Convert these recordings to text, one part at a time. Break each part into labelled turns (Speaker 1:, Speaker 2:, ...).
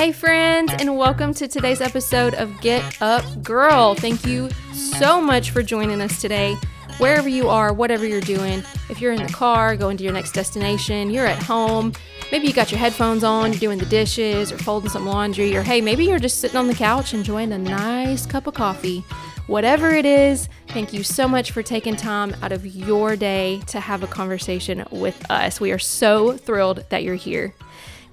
Speaker 1: Hey, friends, and welcome to today's episode of Get Up Girl. Thank you so much for joining us today. Wherever you are, whatever you're doing, if you're in the car, going to your next destination, you're at home, maybe you got your headphones on, you're doing the dishes or folding some laundry, or hey, maybe you're just sitting on the couch enjoying a nice cup of coffee. Whatever it is, thank you so much for taking time out of your day to have a conversation with us. We are so thrilled that you're here.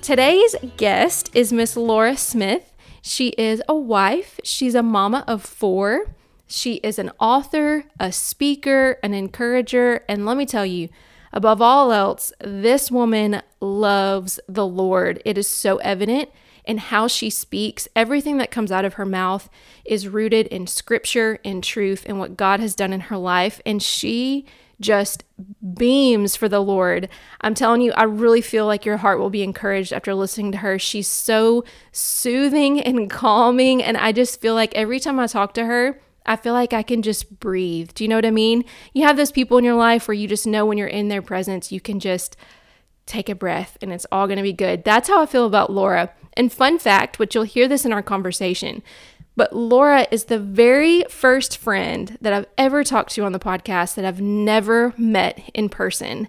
Speaker 1: Today's guest is Miss Laura Smith. She is a wife, she's a mama of four. She is an author, a speaker, an encourager, and let me tell you, above all else, this woman loves the Lord. It is so evident in how she speaks. Everything that comes out of her mouth is rooted in scripture, in truth, and what God has done in her life. And she just beams for the Lord. I'm telling you, I really feel like your heart will be encouraged after listening to her. She's so soothing and calming. And I just feel like every time I talk to her, I feel like I can just breathe. Do you know what I mean? You have those people in your life where you just know when you're in their presence, you can just take a breath and it's all going to be good. That's how I feel about Laura. And fun fact, which you'll hear this in our conversation, but Laura is the very first friend that I've ever talked to on the podcast that I've never met in person.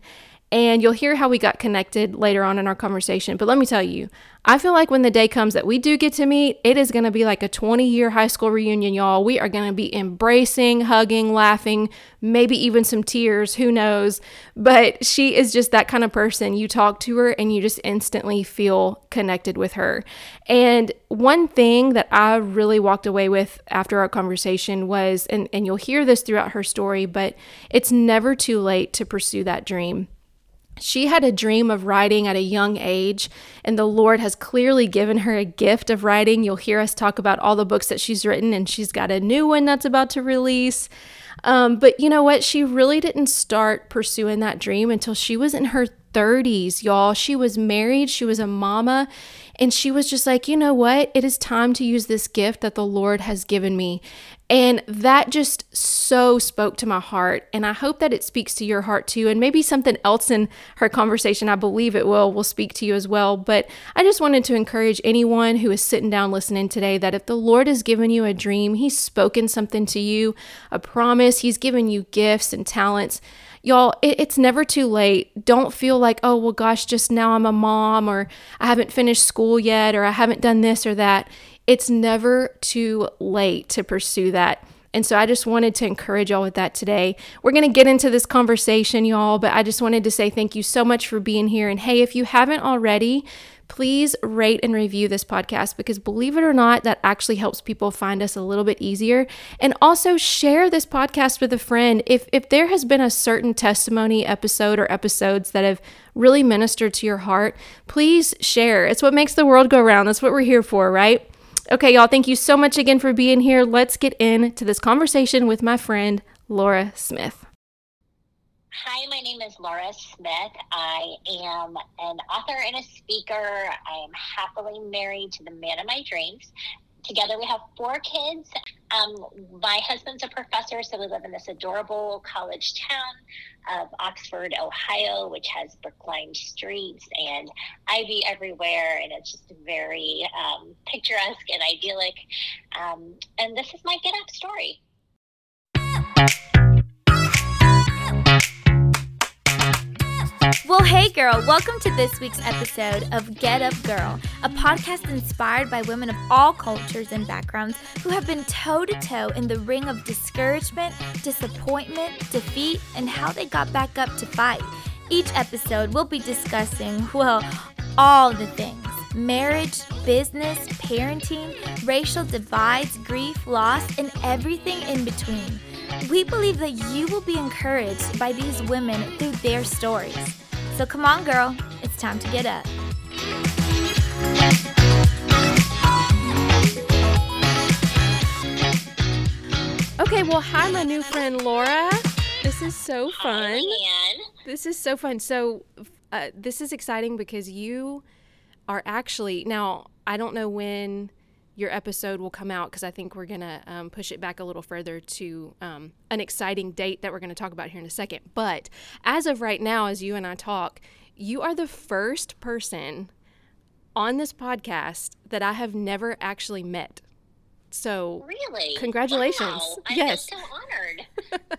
Speaker 1: And you'll hear how we got connected later on in our conversation. But let me tell you, I feel like when the day comes that we do get to meet, it is going to be like a 20 year high school reunion, y'all. We are going to be embracing, hugging, laughing, maybe even some tears, who knows. But she is just that kind of person. You talk to her and you just instantly feel connected with her. And one thing that I really walked away with after our conversation was, and, and you'll hear this throughout her story, but it's never too late to pursue that dream. She had a dream of writing at a young age, and the Lord has clearly given her a gift of writing. You'll hear us talk about all the books that she's written, and she's got a new one that's about to release. Um, but you know what? She really didn't start pursuing that dream until she was in her 30s, y'all. She was married, she was a mama, and she was just like, you know what? It is time to use this gift that the Lord has given me. And that just so spoke to my heart. And I hope that it speaks to your heart too. And maybe something else in her conversation, I believe it will, will speak to you as well. But I just wanted to encourage anyone who is sitting down listening today that if the Lord has given you a dream, He's spoken something to you, a promise, He's given you gifts and talents y'all, it, it's never too late. Don't feel like, oh, well, gosh, just now I'm a mom or I haven't finished school yet or I haven't done this or that. It's never too late to pursue that. And so I just wanted to encourage y'all with that today. We're going to get into this conversation, y'all, but I just wanted to say thank you so much for being here. And hey, if you haven't already, please rate and review this podcast because believe it or not, that actually helps people find us a little bit easier. And also share this podcast with a friend. If if there has been a certain testimony episode or episodes that have really ministered to your heart, please share. It's what makes the world go round. That's what we're here for, right? Okay, y'all, thank you so much again for being here. Let's get into this conversation with my friend Laura Smith.
Speaker 2: Hi, my name is Laura Smith. I am an author and a speaker. I am happily married to the man of my dreams. Together, we have four kids. Um, my husband's a professor, so we live in this adorable college town of Oxford, Ohio, which has brick-lined streets and ivy everywhere, and it's just very um, picturesque and idyllic. Um, and this is my get up story.
Speaker 3: Well, hey, girl, welcome to this week's episode of Get Up Girl, a podcast inspired by women of all cultures and backgrounds who have been toe to toe in the ring of discouragement, disappointment, defeat, and how they got back up to fight. Each episode, we'll be discussing, well, all the things marriage, business, parenting, racial divides, grief, loss, and everything in between. We believe that you will be encouraged by these women through their stories. So come on, girl, it's time to get up.
Speaker 1: Okay, well, hi, my new friend Laura. This is so fun.
Speaker 2: Hi,
Speaker 1: This is so fun. So, uh, this is exciting because you are actually now. I don't know when your episode will come out because I think we're gonna um, push it back a little further to um, an exciting date that we're gonna talk about here in a second. But as of right now, as you and I talk, you are the first person on this podcast that I have never actually met. So,
Speaker 2: Really?
Speaker 1: Congratulations.
Speaker 2: Wow. I
Speaker 1: Yes.
Speaker 2: so honored.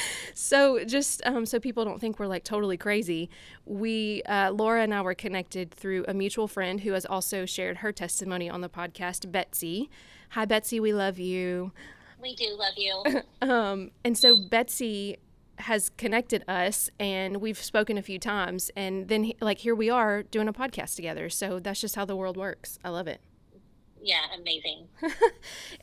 Speaker 1: so just um, so people don't think we're like totally crazy, we uh, Laura and I were connected through a mutual friend who has also shared her testimony on the podcast, Betsy. Hi, Betsy. We love you.
Speaker 2: We do love you.
Speaker 1: Um, and so Betsy has connected us, and we've spoken a few times, and then like here we are doing a podcast together. So that's just how the world works. I love it.
Speaker 2: Yeah, amazing.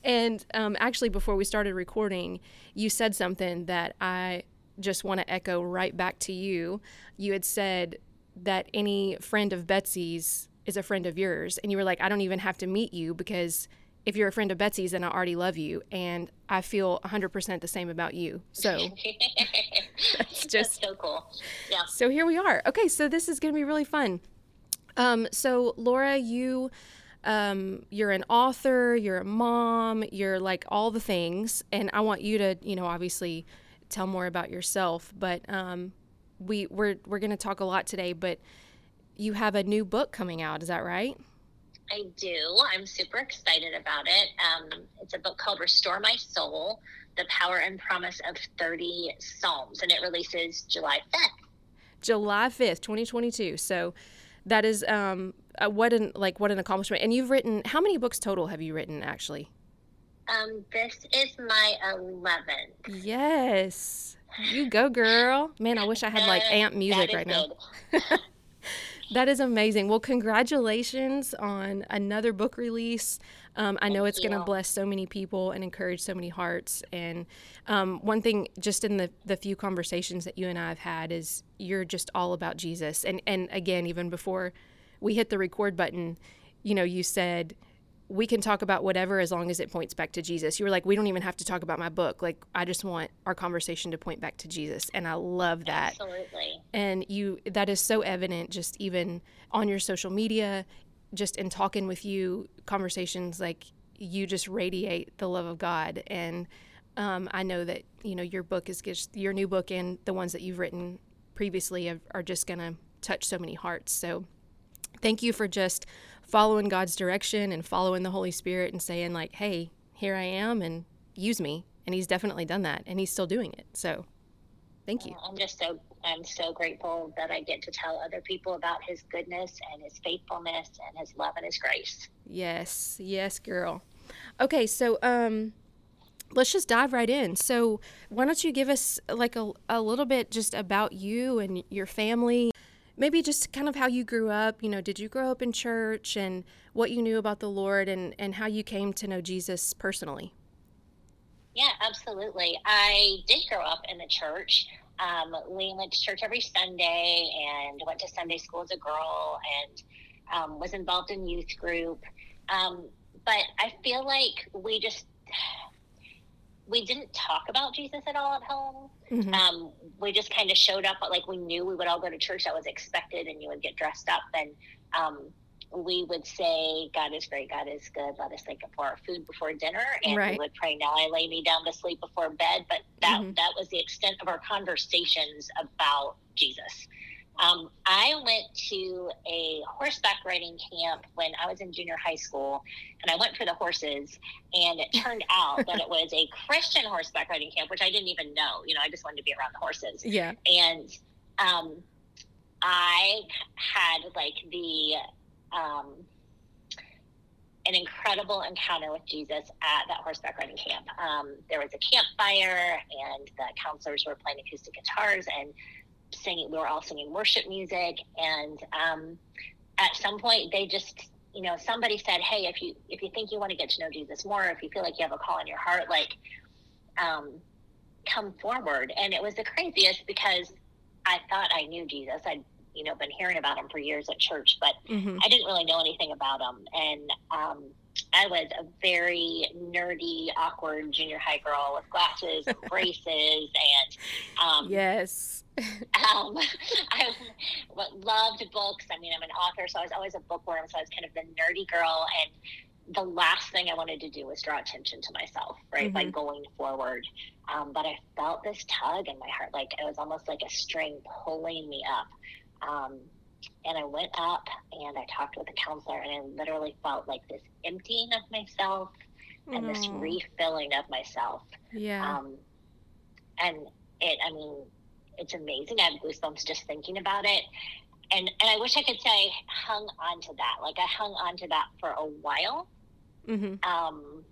Speaker 1: And um, actually, before we started recording, you said something that I just want to echo right back to you. You had said that any friend of Betsy's is a friend of yours. And you were like, I don't even have to meet you because if you're a friend of Betsy's, then I already love you. And I feel 100% the same about you. So,
Speaker 2: That's
Speaker 1: just-
Speaker 2: so cool. Yeah.
Speaker 1: so here we are. Okay, so this is going to be really fun. Um, so Laura, you, um, you're an author, you're a mom, you're like all the things, and I want you to, you know, obviously tell more about yourself. But um, we we're we're going to talk a lot today. But you have a new book coming out, is that right?
Speaker 2: I do. I'm super excited about it. Um, it's a book called Restore My Soul The Power and Promise of 30 Psalms, and it releases July 5th.
Speaker 1: July fifth, twenty twenty two. So that is um, uh, what an like what an accomplishment. And you've written how many books total have you written actually?
Speaker 2: Um, this is my 11th.
Speaker 1: Yes. You go, girl. Man, I wish I had like amp music right now. That is amazing. Well, congratulations on another book release. Um, I know
Speaker 2: Thank
Speaker 1: it's going to bless so many people and encourage so many hearts. And um, one thing, just in the, the few conversations that you and I have had, is you're just all about Jesus. And and again, even before we hit the record button, you know, you said we can talk about whatever as long as it points back to Jesus. You were like, we don't even have to talk about my book. Like, I just want our conversation to point back to Jesus. And I love that
Speaker 2: Absolutely.
Speaker 1: and you that is so evident just even on your social media just in talking with you conversations like you just radiate the love of god and um, i know that you know your book is just your new book and the ones that you've written previously are, are just going to touch so many hearts so thank you for just following god's direction and following the holy spirit and saying like hey here i am and use me and he's definitely done that and he's still doing it so thank you
Speaker 2: I'm just so I'm so grateful that I get to tell other people about his goodness and his faithfulness and his love and his grace.
Speaker 1: Yes, yes, girl. Okay, so um let's just dive right in. So, why don't you give us like a, a little bit just about you and your family? Maybe just kind of how you grew up, you know, did you grow up in church and what you knew about the Lord and and how you came to know Jesus personally?
Speaker 2: Yeah, absolutely. I did grow up in the church. Um, we went to church every Sunday and went to Sunday school as a girl and um, was involved in youth group. Um, but I feel like we just we didn't talk about Jesus at all at home.
Speaker 1: Mhm.
Speaker 2: Um, we just kind of showed up, but like we knew we would all go to church. That was expected, and you would get dressed up, and um, we would say, "God is great, God is good." Let us thank Him for our food before dinner, and
Speaker 1: Right.
Speaker 2: we would pray. Now I lay me down to sleep before bed. But that
Speaker 1: Mhm.
Speaker 2: that was the extent of our conversations about Jesus. Um, I went to a horseback riding camp when I was in junior high school, and I went for the horses. And it turned out that it was a Christian horseback riding camp, which I didn't even know. You know, I just wanted to be around the horses.
Speaker 1: Yeah.
Speaker 2: And um, I had like the um, an incredible encounter with Jesus at that horseback riding camp. Um, there was a campfire, and the counselors were playing acoustic guitars and singing. We were all singing worship music, and um, at some point, they just, you know, somebody said, "Hey, if you if you think you want to get to know Jesus more, if you feel like you have a call in your heart, like, um, come forward." And it was the craziest because I thought I knew Jesus. I'd you know been hearing about him for years at church, but
Speaker 1: hmm
Speaker 2: I didn't really know anything about him, and um, I was a very nerdy, awkward junior high girl with glasses and braces, and um,
Speaker 1: Yes.
Speaker 2: um, I loved books. I mean, I'm an author, so I was always a bookworm. So I was kind of the nerdy girl, and the last thing I wanted to do was draw attention to myself, right, by
Speaker 1: Mhm.
Speaker 2: going forward. Um, but I felt this tug in my heart, like it was almost like a string pulling me up. Um, and I went up and I talked with a counselor, and I literally felt like this emptying of myself and this refilling of myself.
Speaker 1: Yeah.
Speaker 2: Um, and it, I mean, it's amazing. I have goosebumps just thinking about it. And, and I wish I could say I hung on to that. Like I hung on to that for a while.
Speaker 1: hmm
Speaker 2: Um,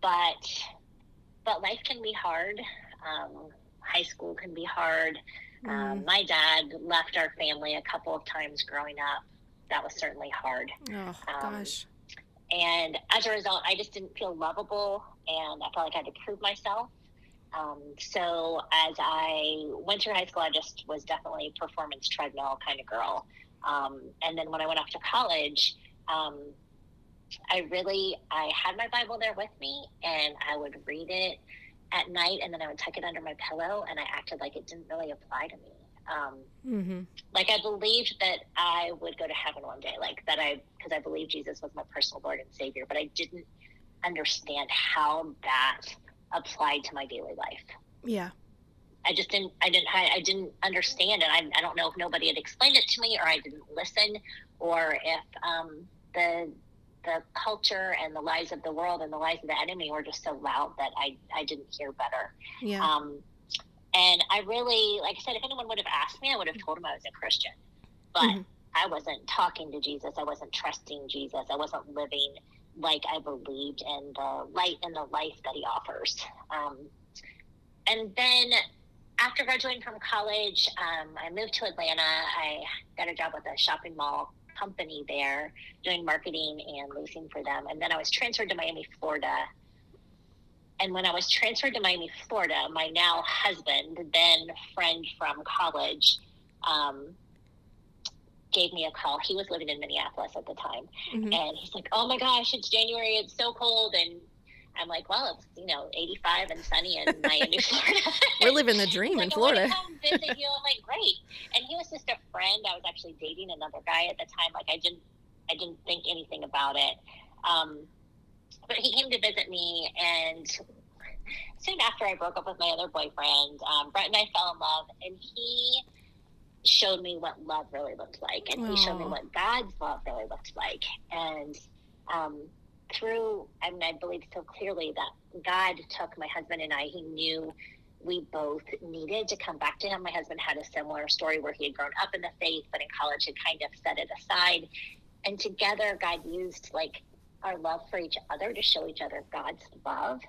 Speaker 2: but, but life can be hard. Um, high school can be hard. Um, my dad left our family a couple of times growing up. That was certainly hard.
Speaker 1: Oh
Speaker 2: um,
Speaker 1: gosh.
Speaker 2: And as a result, I just didn't feel lovable and I felt like I had to prove myself. Um, so as I went through high school, I just was definitely a performance treadmill kind of girl. Um, and then when I went off to college, um, I really, I had my Bible there with me and I would read it at night and then I would tuck it under my pillow and I acted like it didn't really apply to me. Um,
Speaker 1: hmm
Speaker 2: like I believed that I would go to heaven one day, like that I because I believed Jesus was my personal Lord and Savior, but I didn't understand how that applied to my daily life.
Speaker 1: Yeah.
Speaker 2: I just didn't I didn't I, I didn't understand it. I, I don't know if nobody had explained it to me or I didn't listen or if um, the the culture and the lies of the world and the lies of the enemy were just so loud that I, I didn't hear better.
Speaker 1: Yeah.
Speaker 2: Um, and I really, like I said, if anyone would have asked me, I would have told them I was a Christian. But
Speaker 1: Mhm.
Speaker 2: I wasn't talking to Jesus. I wasn't trusting Jesus. I wasn't living like I believed in the light and the life that he offers. Um, and then after graduating from college, um, I moved to Atlanta. I got a job with a shopping mall company there doing marketing and leasing for them. And then I was transferred to Miami, Florida. And when I was transferred to Miami, Florida, my now husband, then friend from college, um, gave me a call. He was living in Minneapolis at the time.
Speaker 1: Mhm.
Speaker 2: And he's like, oh my gosh, it's January. It's so cold. And I'm like, well, it's, you know, 85 and sunny in Miami, Florida.
Speaker 1: We're living the dream in
Speaker 2: like, I wanna
Speaker 1: Florida.
Speaker 2: come visit you. I'm like, great. And he was just a friend. I was actually dating another guy at the time. Like I didn't, I didn't think anything about it. Um, but he came to visit me, and soon after I broke up with my other boyfriend, um, Brett and I fell in love, and he showed me what love really looked like, and he showed me what God's love really looked like, and um, through, I mean, I believe so clearly that God took my husband and I. He knew we both needed to come back to him. My husband had a similar story where he had grown up in the faith, but in college had kind of set it aside. And together, God used like our love for each other to show each other God's love.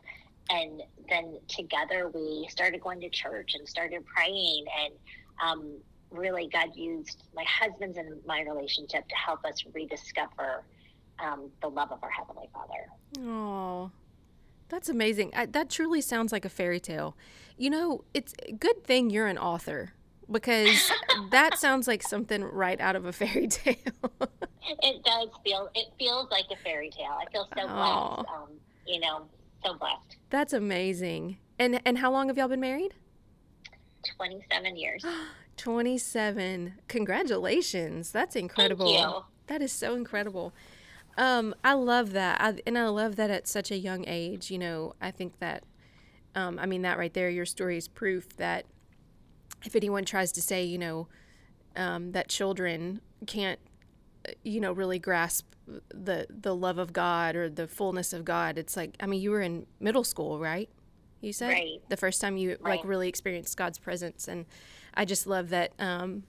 Speaker 2: And then together, we started going to church and started praying. And um, really, God used my husband's and my relationship to help us rediscover um, the love of our Heavenly Father.
Speaker 1: Oh, that's amazing. I, that truly sounds like a fairy tale. You know, it's a good thing you're an author because that sounds like something right out of a fairy tale.
Speaker 2: It does feel, it feels like a fairy tale. I feel so
Speaker 1: Aw.
Speaker 2: blessed, um, you know, so blessed.
Speaker 1: that's amazing. And and how long have y'all been married?
Speaker 2: 27 years.
Speaker 1: 27. Congratulations. That's incredible.
Speaker 2: Thank you.
Speaker 1: That is so incredible. Um, I love that. I, and I love that at such a young age. You know, I think that, um, I mean, that right there, your story is proof that if anyone tries to say, you know, um, that children can't, uh, you know, really grasp the the love of God or the fullness of God, it's like, I mean, you were in middle school, right? You said
Speaker 2: Right.
Speaker 1: the first time you like really experienced God's presence, and I just love that. Um,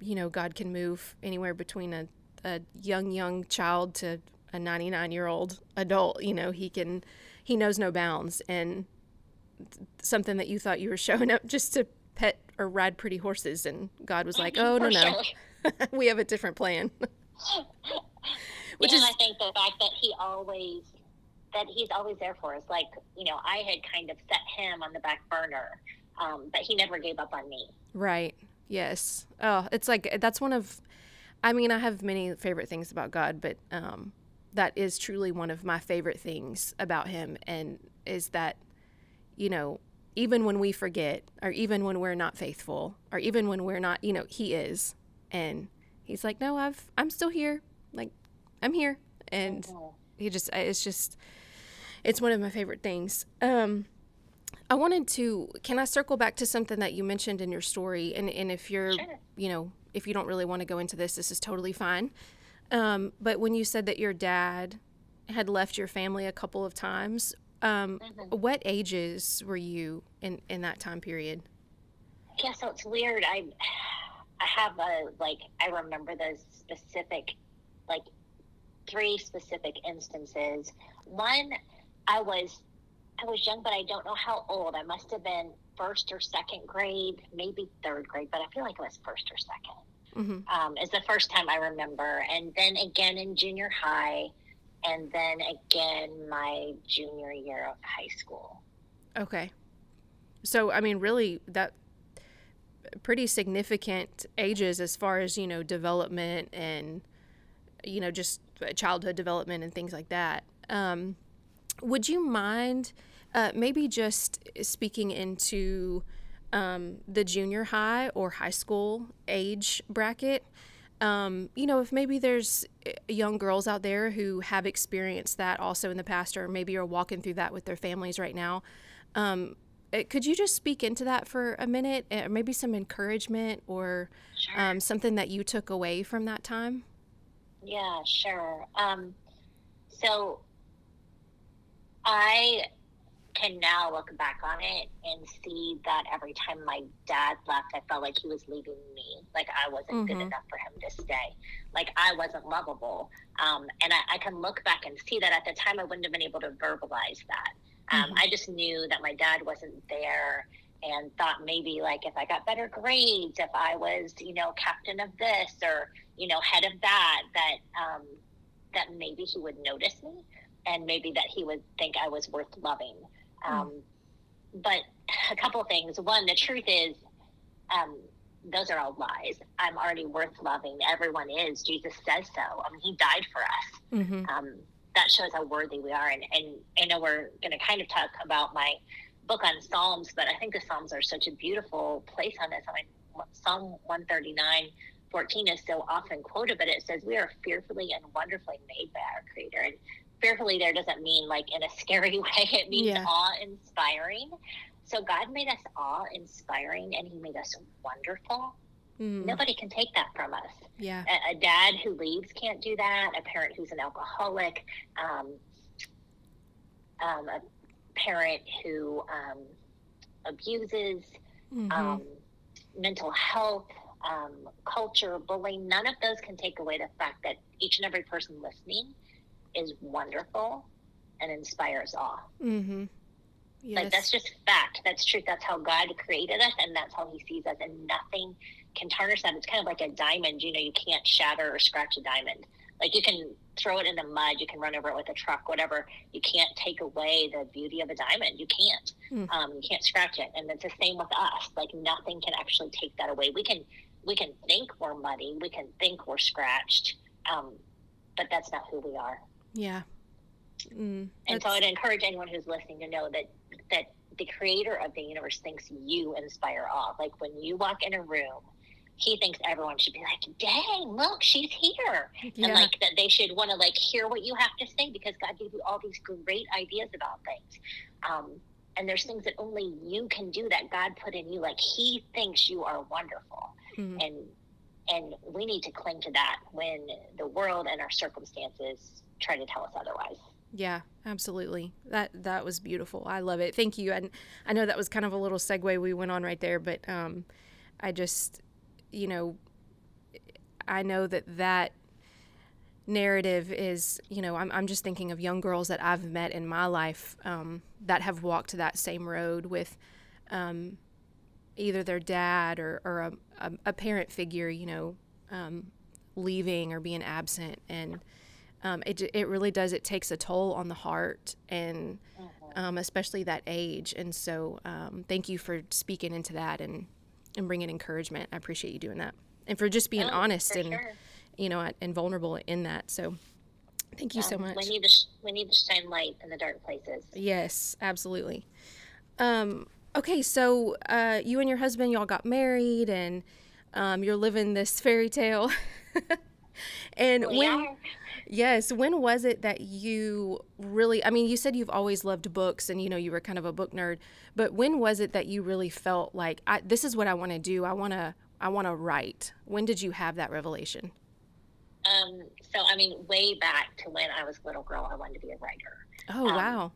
Speaker 1: you know, God can move anywhere between a, a young, young child to a 99 year old adult. You know, he can, he knows no bounds. And th- something that you thought you were showing up just to pet or ride pretty horses, and God was like, oh, no, no, we have a different plan. Which
Speaker 2: and
Speaker 1: is,
Speaker 2: I think the fact that he always that he's always there for us. Like you know, I had kind of set him on the back burner, um, but he never gave up on me.
Speaker 1: Right. Yes. Oh, it's like that's one of I mean, I have many favorite things about God, but um that is truly one of my favorite things about him and is that you know, even when we forget or even when we're not faithful or even when we're not, you know, he is and he's like, "No, I've I'm still here. Like I'm here." And he just it's just it's one of my favorite things um i wanted to can i circle back to something that you mentioned in your story and and if you're
Speaker 2: Sure.
Speaker 1: you know if you don't really want to go into this, this is totally fine. Um, but when you said that your dad had left your family a couple of times, um, mm-hmm. what ages were you in in that time period?
Speaker 2: Yeah, so it's weird. I I have a like I remember those specific like three specific instances. One, I was I was young, but I don't know how old. I must have been first or second grade, maybe third grade, but I feel like it was first or 2nd mm-hmm. um, is the first time I remember. And then again in junior high, and then again my junior year of high school.
Speaker 1: Okay. So, I mean, really, that pretty significant ages as far as, you know, development and, you know, just childhood development and things like that. Um, would you mind uh, maybe just speaking into um, the junior high or high school age bracket? Um, you know, if maybe there's uh, young girls out there who have experienced that also in the past, or maybe are walking through that with their families right now. Um, uh, could you just speak into that for a minute, or maybe some encouragement or sure. um, something that you took away from that time?
Speaker 2: Yeah, sure. Um, so I can now look back on it and see that every time my dad left, I felt like he was leaving me. Like I wasn't mm-hmm. good enough for him to stay. Like I wasn't lovable. Um, and I, I, can look back and see that at the time I wouldn't have been able to verbalize that. Um, mm-hmm. I just knew that my dad wasn't there and thought maybe like if I got better grades, if I was, you know, captain of this or, you know, head of that, that, um, that maybe he would notice me and maybe that he would think I was worth loving. Um, But a couple things. One, the truth is, um, those are all lies. I'm already worth loving. Everyone is. Jesus says so. I mean, He died for us. Mm-hmm. Um, that shows how worthy we are. And, and I know we're going to kind of talk about my book on Psalms, but I think the Psalms are such a beautiful place on this. I mean, Psalm 139, 14 is so often quoted, but it says, We are fearfully and wonderfully made by our Creator. And fearfully there doesn't mean like in a scary way, it means yeah. awe inspiring. So God made us awe inspiring and He made us wonderful. Mm. Nobody can take that from us.
Speaker 1: Yeah.
Speaker 2: A, a, dad who leaves can't do that. A parent who's an alcoholic. Um, um, a parent who um, abuses. Mm-hmm. Um, mental health. Um, culture, bullying, none of those can take away the fact that each and every person listening is wonderful and inspires awe. Mm-hmm. Yes. Like that's just fact. That's truth. That's how God created us, and that's how He sees us, and nothing can tarnish that. It's kind of like a diamond. You know, you can't shatter or scratch a diamond. Like you can throw it in the mud, you can run over it with a truck, whatever. You can't take away the beauty of a diamond. You can't. Mm. Um, you can't scratch it, and it's the same with us. Like nothing can actually take that away. We can we can think we're muddy, we can think we're scratched, um, but that's not who we are.
Speaker 1: Yeah.
Speaker 2: Mm, and so I'd encourage anyone who's listening to know that that the creator of the universe thinks you inspire awe. Like when you walk in a room, he thinks everyone should be like, dang, look, she's here. Yeah. And like that they should want to like hear what you have to say because God gave you all these great ideas about things. Um, and there's things that only you can do that God put in you. Like he thinks you are wonderful. Mm. And and we need to cling to that when the world and our circumstances try to tell us otherwise.
Speaker 1: Yeah, absolutely. That that was beautiful. I love it. Thank you. And I know that was kind of a little segue we went on right there, but um, I just, you know, I know that that narrative is, you know, I'm I'm just thinking of young girls that I've met in my life um, that have walked that same road with. Um, either their dad or, or a, a, a parent figure, you know, um, leaving or being absent. And um, it, it really does, it takes a toll on the heart and mm-hmm. um, especially that age. And so um, thank you for speaking into that and, and bringing encouragement. I appreciate you doing that. And for just being oh, honest and, sure. you know, and vulnerable in that. So thank you so much.
Speaker 2: We need to, sh- we need to shine light in the dark places.
Speaker 1: Yes, absolutely. Um, okay, so uh, you and your husband, y'all got married, and um, you're living this fairy tale. and when, yes, when was it that you really? I mean, you said you've always loved books, and you know you were kind of a book nerd. But when was it that you really felt like I, this is what I want to do? I want to. I want to write? When did you have that revelation?
Speaker 2: Um, so I mean, way back to when I was a little girl, I wanted to be a writer.
Speaker 1: Oh
Speaker 2: Um,
Speaker 1: wow.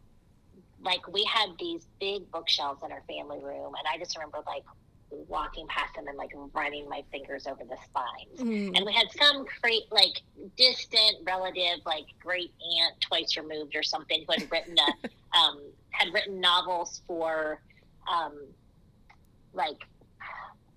Speaker 2: Like we had these big bookshelves in our family room, and I just remember like walking past them and like running my fingers over the spines.
Speaker 1: Mm.
Speaker 2: And we had some great like distant relative, like great aunt twice removed or something, who had written a um, had written novels for um, like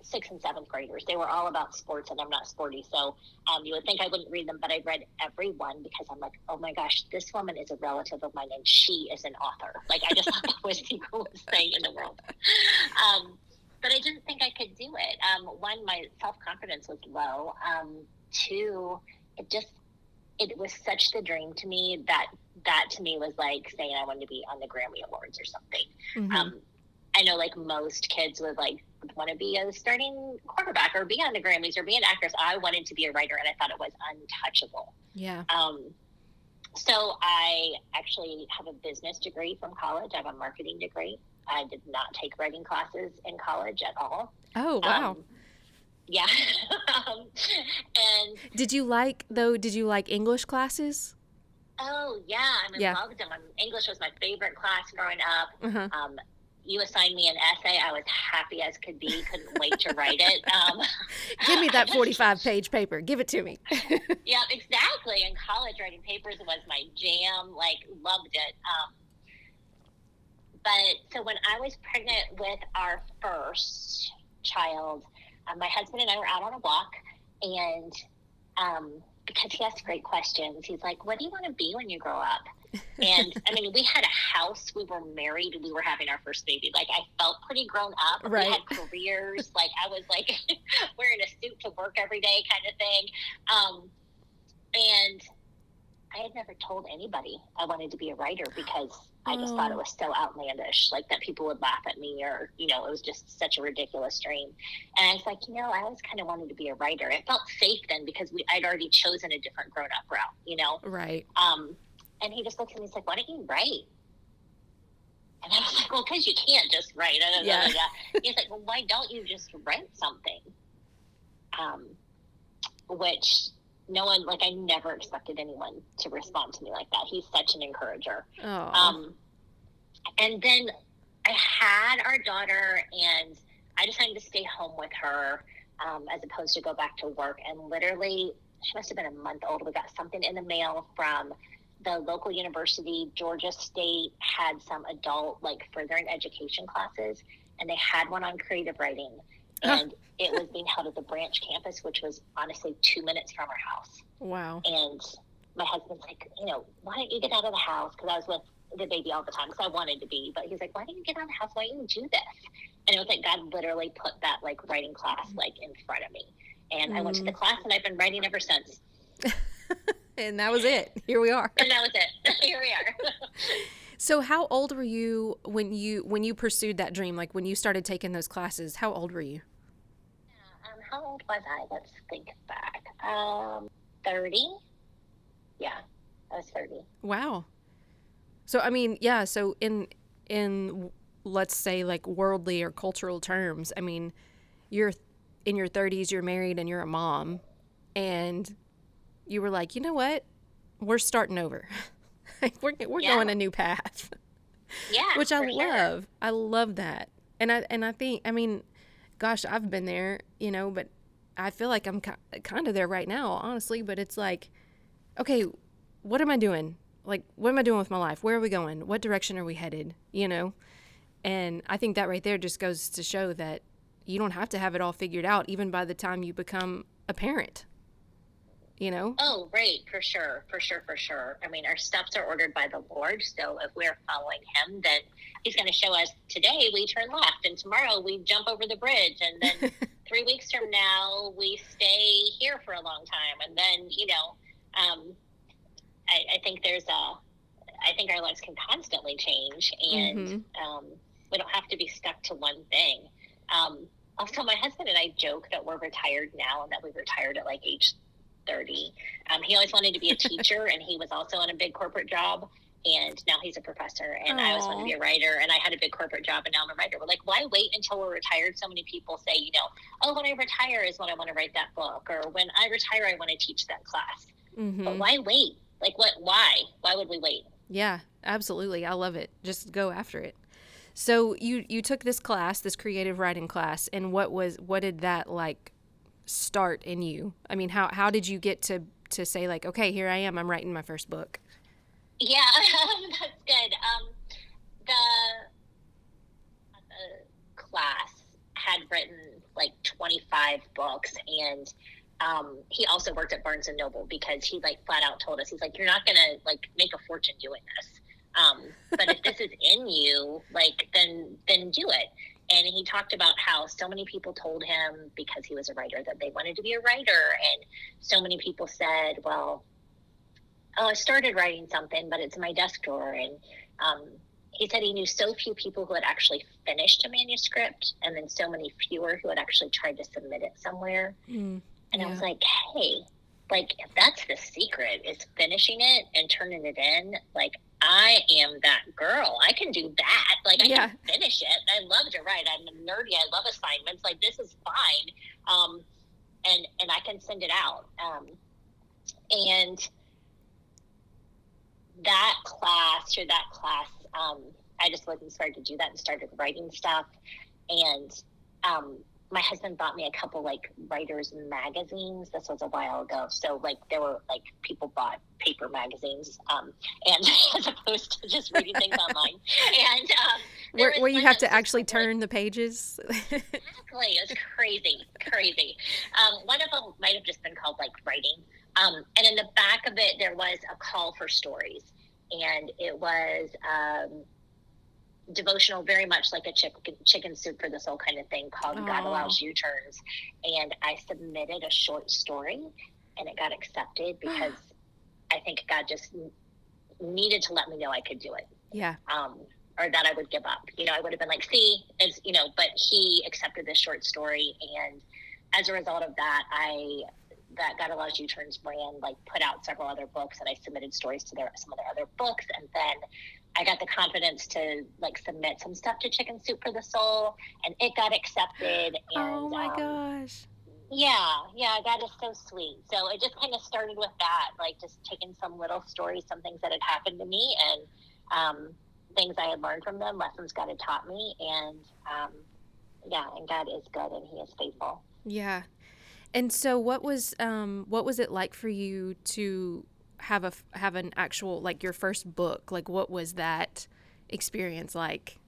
Speaker 2: sixth and seventh graders. They were all about sports, and I'm not sporty, so um, you would think I wouldn't read them, but I read every one because I'm like, oh my gosh, this woman is a relative of mine, and she is an author. Like I just thought that was the coolest thing in the world. Um, but I didn't think I could do it. Um, one, my self confidence was low. Um, two, it just it was such the dream to me that that to me was like saying I wanted to be on the Grammy Awards or something.
Speaker 1: Mhm.
Speaker 2: Um, I know like most kids would like want to be a starting quarterback or be on the Grammys or be an actress. I wanted to be a writer and I thought it was untouchable.
Speaker 1: yeah.
Speaker 2: Um, so I actually have a business degree from college. I have a marketing degree. I did not take writing classes in college at all.
Speaker 1: Oh wow.
Speaker 2: Um, yeah. um, and
Speaker 1: did you like though? Did you like English classes?
Speaker 2: oh yeah, I mean,
Speaker 1: Yeah.
Speaker 2: loved them. English was my favorite class growing up.
Speaker 1: Uh-huh.
Speaker 2: Um, you assigned me an essay. I was happy as could be. Couldn't wait to write it. Um,
Speaker 1: Give me that 45 page paper. Give it to me.
Speaker 2: yeah, exactly. In college, writing papers was my jam. Like, loved it. Um, but so when I was pregnant with our first child, uh, my husband and I were out on a walk, and um, because he asked great questions, he's like, "What do you want to be when you grow up?" And I mean, we had a house, we were married, we were having our first baby. Like, I felt pretty grown up.
Speaker 1: Right.
Speaker 2: We had careers. like, I was like wearing a suit to work every day, kind of thing. Um, and I had never told anybody I wanted to be a writer because I just thought it
Speaker 1: Oh.
Speaker 2: was so outlandish, like that people would laugh at me, or you know, it was just such a ridiculous dream. And I was like, you know, I always kind of wanted to be a writer. It felt safe then because we I'd already chosen a different grown up route, you know.
Speaker 1: right.
Speaker 2: Um, and he just looks at me. And he's like, "Why don't you write?" And I was like, "Well, because you can't just write." Da, da,
Speaker 1: Yeah.
Speaker 2: da. He's like, "Well, why don't you just write something?" Um, which no one, like, I never expected anyone to respond to me like that. He's such an encourager.
Speaker 1: Oh.
Speaker 2: Um, and then I had our daughter, and I decided to stay home with her um, as opposed to go back to work. And literally, she must have been a month old. We got something in the mail from the local university. Georgia State had some adult, like, furthering education classes, and they had one on creative writing. And it was being held at the branch campus, which was honestly two minutes from our house.
Speaker 1: wow.
Speaker 2: And my husband's like, you know, why don't you get out of the house? Because I was with the baby all the time because I wanted to be. But he's like, why don't you get out of the house? Why don't you do this? And it was like God literally put that like writing class like in front of me. And I went to the mm. class and I've been writing ever since.
Speaker 1: And that was it. Here we are.
Speaker 2: And that was it. Here we are.
Speaker 1: So how old were you when you when you pursued that dream? Like when you started taking those classes, how old were you?
Speaker 2: um, how old was I? Let's think back. Um, 30? Yeah, I was 30.
Speaker 1: Wow. So I mean, yeah, so in in let's say like worldly or cultural terms, I mean, you're in your 30s, you're married and you're a mom and you were like, "You know what? We're starting over. Like, we're we're
Speaker 2: Yeah.
Speaker 1: going a new path."
Speaker 2: Yeah.
Speaker 1: Which I
Speaker 2: for sure.
Speaker 1: love. I love that. And I and I think I mean, gosh, I've been there, you know, but I feel like I'm kind of there right now, honestly, but it's like okay, what am I doing? Like what am I doing with my life? Where are we going? What direction are we headed, you know? And I think that right there just goes to show that you don't have to have it all figured out even by the time you become a parent. You know?
Speaker 2: Oh, right, for sure, for sure, for sure. I mean, our steps are ordered by the Lord, so if we're following Him, then He's going to show us today we turn left, and tomorrow we jump over the bridge, and then three weeks from now we stay here for a long time, and then you know, um, I, I think there's a, I think our lives can constantly change, and
Speaker 1: Mhm.
Speaker 2: um, we don't have to be stuck to one thing. Um, also, my husband and I joke that we're retired now, and that we retired at like age 30. Um, he always wanted to be a teacher, and he was also in a big corporate job. and now he's a professor. And i always wanted to be a writer and i had a big corporate job and now i'm a writer. We're like why wait until we're retired? So many people say you know oh when i retire is when i want to write that book or when i retire i want to teach that class. Mm-hmm. but why wait? Like what why? Why would we wait?
Speaker 1: Yeah absolutely. I love it. Just go after it. So you you took this class this creative writing class and what was what did that like start in you? I mean how how did you get to to say like okay here i am i'm writing my first book?
Speaker 2: Yeah, that's good. Um, the, the class had written like 25 books and um, he also worked at Barnes and Noble because he like flat out told us he's like you're not gonna like make a fortune doing this. Um, but if this is in you like then then do it and he talked about how so many people told him because he was a writer that they wanted to be a writer and so many people said well oh, I started writing something, but it's in my desk drawer. And um, he said he knew so few people who had actually finished a manuscript, and then so many fewer who had actually tried to submit it somewhere. Mm, and yeah. I was like, hey, like if that's the secret is finishing it and turning it in, like I am that girl. I can do that. Like I yeah. can finish it. I love to write. I'm nerdy. I love assignments. Like this is fine. Um, and and I can send it out. Um, and that class or that class, um, I just and started to do that and started writing stuff. And um, my husband bought me a couple like writers magazines. This was a while ago. So like there were like people bought paper magazines, um, and as opposed to just reading things online. And um,
Speaker 1: where, where you have to actually turn like, the pages.
Speaker 2: exactly, it was crazy, crazy. Um, one of them might have just been called like writing. Um, and in the back of it, there was a call for stories. And it was um, devotional, very much like a chicken, chicken soup for the soul kind of thing called Aww. God Allows U Turns. And I submitted a short story and it got accepted because I think God just needed to let me know I could do it.
Speaker 1: Yeah.
Speaker 2: Um, or that I would give up. You know, I would have been like, see, as you know, but he accepted this short story and as a result of that, I that God Allows U Turns brand like put out several other books, and I submitted stories to their some of their other books, and then I got the confidence to like submit some stuff to Chicken Soup for the Soul, and it got accepted. And,
Speaker 1: oh my um, gosh!
Speaker 2: Yeah, yeah, that is so sweet. So it just kind of started with that, like just taking some little stories, some things that had happened to me, and um, things I had learned from them, lessons God had taught me, and um, yeah, and God is good and He is faithful.
Speaker 1: Yeah, and so, what was um, what was it like for you to have a have an actual like your first book? Like, what was that experience like?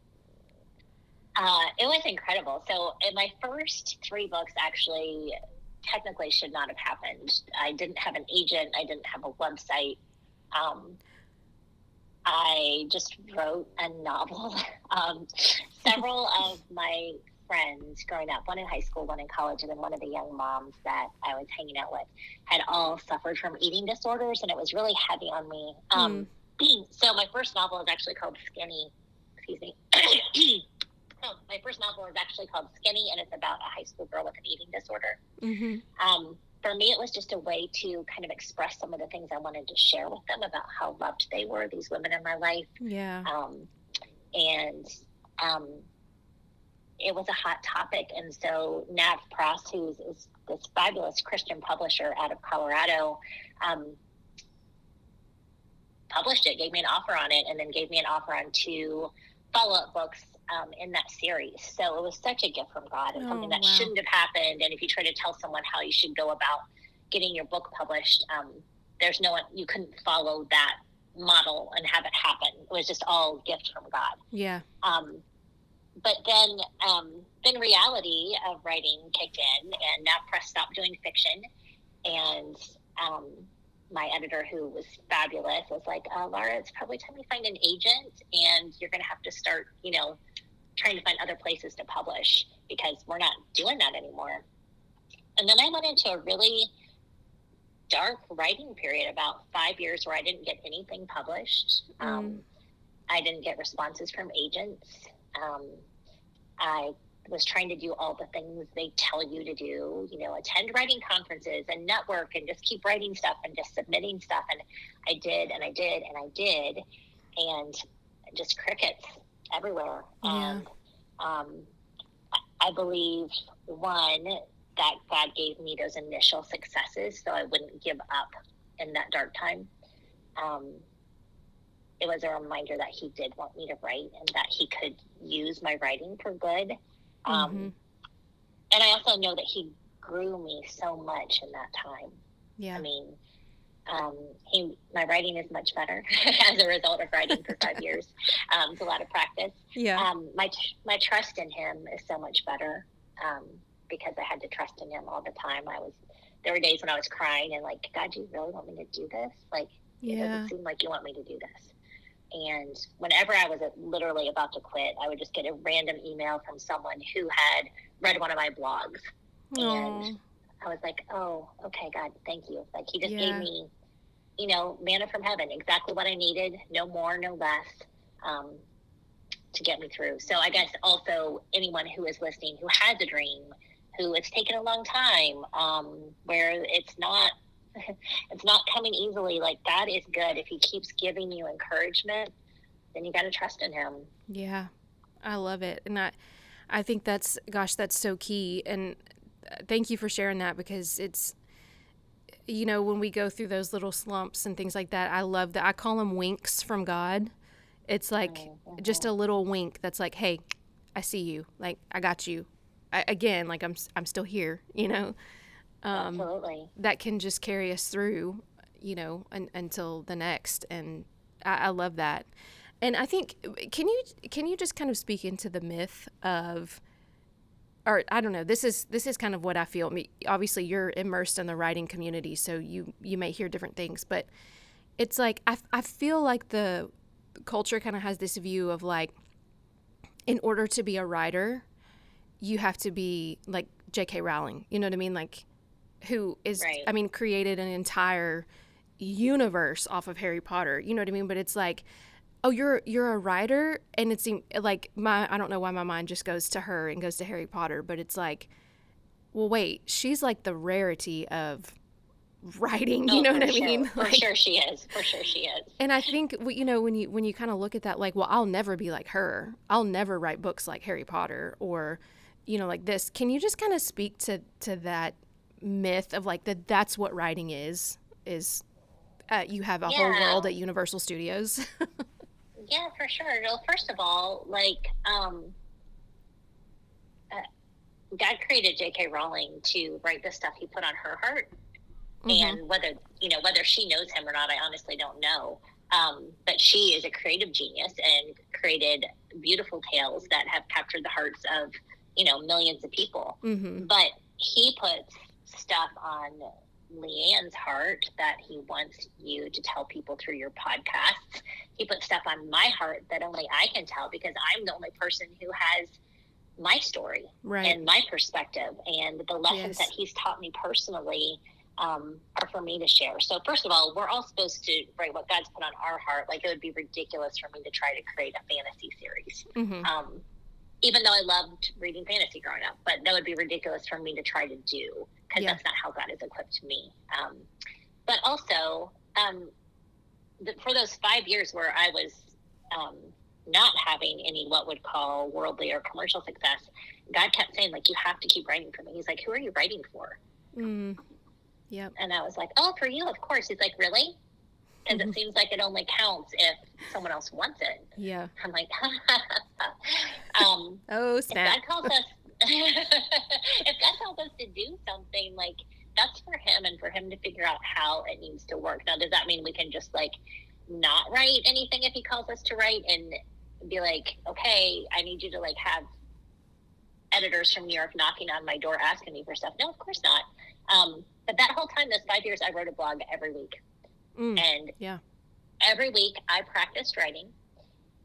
Speaker 2: Uh, it was incredible. So, in my first three books, actually, technically should not have happened. I didn't have an agent. I didn't have a website. Um, I just wrote a novel. um, several of my friends growing up, one in high school, one in college, and then one of the young moms that I was hanging out with had all suffered from eating disorders, and it was really heavy on me. Mm. Um, so my first novel is actually called Skinny. Excuse me. oh, my first novel is actually called Skinny, and it's about a high school girl with an eating disorder. Mm-hmm. Um, for me, it was just a way to kind of express some of the things I wanted to share with them about how loved they were, these women in my life.
Speaker 1: Yeah.
Speaker 2: Um, and um, it was a hot topic. And so Nav Press, who's is this fabulous Christian publisher out of Colorado, um, published it, gave me an offer on it, and then gave me an offer on two follow up books um, in that series. So it was such a gift from God and oh, something that wow. shouldn't have happened. And if you try to tell someone how you should go about getting your book published, um, there's no one, you couldn't follow that model and have it happen. It was just all gift from God.
Speaker 1: Yeah.
Speaker 2: Um, but then um, then reality of writing kicked in, and that press stopped doing fiction, and um, my editor, who was fabulous, was like, uh, "Laura, it's probably time you find an agent, and you're going to have to start, you know, trying to find other places to publish because we're not doing that anymore." And then I went into a really dark writing period, about five years, where I didn't get anything published. Mm. Um, I didn't get responses from agents. Um, I was trying to do all the things they tell you to do, you know, attend writing conferences and network and just keep writing stuff and just submitting stuff. And I did and I did and I did. and just crickets everywhere.
Speaker 1: Yeah.
Speaker 2: And um, I- believe one that God gave me those initial successes, so I wouldn't give up in that dark time. Um, it was a reminder that He did want me to write and that He could use my writing for good. Um,
Speaker 1: Mhm.
Speaker 2: And I also know that He grew me so much in that time.
Speaker 1: Yeah.
Speaker 2: I mean, um, he, my writing is much better as a result of writing for five years. Um, it's a lot of practice.
Speaker 1: Yeah.
Speaker 2: Um, my my trust in him is so much better um, because I had to trust in him all the time. I was there were days when I was crying and like, God, do you really want me to do this? Like, it doesn't seem like you want me to do this. And whenever I was literally about to quit, I would just get a random email from someone who had read one of my blogs
Speaker 1: and
Speaker 2: I was like, oh, okay, God, thank you. Like he just
Speaker 1: Yeah.
Speaker 2: gave me, you know, manna from heaven, exactly what I needed, no more, no less, um, to get me through. So I guess also anyone who is listening who has a dream, who it's taken a long time, um, where it's not, it's not coming easily. Like God is good. If He keeps giving you encouragement, then you got to trust in Him.
Speaker 1: Yeah, I love it, and I, I think that's gosh, that's so key. And uh, thank you for sharing that because it's, you know, when we go through those little slumps and things like that, I love that. I call them winks from God. It's like just a little wink that's like, hey, I see you. Like I got you. I, again, like I'm, I'm still here. You know, um,
Speaker 2: Absolutely.
Speaker 1: that can just carry us through, you know, un, until the next. And I, I love that. And I think can you can you just kind of speak into the myth of, or I don't know. This is this is kind of what I feel. I mean, obviously, you're immersed in the writing community, so you you may hear different things, but it's like I I feel like the culture kind of has this view of like, in order to be a writer, you have to be like J.K. Rowling. You know what I mean? Like, who is
Speaker 2: Right.
Speaker 1: I mean, created an entire universe off of Harry Potter. You know what I mean? But it's like, oh, you're you're a writer, and it's like my I don't know why my mind just goes to her and goes to Harry Potter, but it's like, well, wait, she's like the rarity of writing. You
Speaker 2: Oh,
Speaker 1: know what I mean?
Speaker 2: For
Speaker 1: Like-
Speaker 2: sure she is. For sure she is.
Speaker 1: and I think you know when you when you kind of look at that, like, well, I'll never be like her. I'll never write books like Harry Potter or, you know, like this. Can you just kind of speak to to that myth of like that? That's what writing is. Is uh, you have a whole world at Universal Studios.
Speaker 2: Yeah, for sure. Well, first of all, like, um, uh, God created J.K. Rowling to write the stuff He put on her heart,
Speaker 1: Mhm.
Speaker 2: and whether you know whether she knows Him or not, I honestly don't know. Um, but she is a creative genius and created beautiful tales that have captured the hearts of you know millions of people.
Speaker 1: mm-hmm.
Speaker 2: But He puts stuff on Leanne's heart that he wants you to tell people through your podcasts. He put stuff on my heart that only I can tell because I'm the only person who has my story
Speaker 1: Right.
Speaker 2: and my perspective and the lessons
Speaker 1: Yes.
Speaker 2: that he's taught me personally um, are for me to share. So first of all, we're all supposed to write what God's put on our heart. Like it would be ridiculous for me to try to create a fantasy series.
Speaker 1: mm-hmm.
Speaker 2: Um, even though I loved reading fantasy growing up, but that would be ridiculous for me to try to do because
Speaker 1: Yeah.
Speaker 2: that's not how God has equipped me. Um, but also, um, the, for those five years where I was um, not having any what would call worldly or commercial success, God kept saying like, "You have to keep writing for me." He's like, "Who are you writing for?"
Speaker 1: Mm. Yep.
Speaker 2: And I was like, "Oh, for you, of course." He's like, "Really?" Because
Speaker 1: Mhm.
Speaker 2: it seems like it only counts if someone else wants it.
Speaker 1: Yeah.
Speaker 2: I'm like, um,
Speaker 1: Oh snap.
Speaker 2: God calls us, if God calls us to do something, like that's for Him and for Him to figure out how it needs to work. Now, does that mean we can just like not write anything if He calls us to write and be like, okay, I need you to like have editors from New York knocking on my door asking me for stuff? No, of course not. Um, but that whole time, those five years, I wrote a blog every week.
Speaker 1: Mm.
Speaker 2: And
Speaker 1: Yeah.
Speaker 2: every week I practiced writing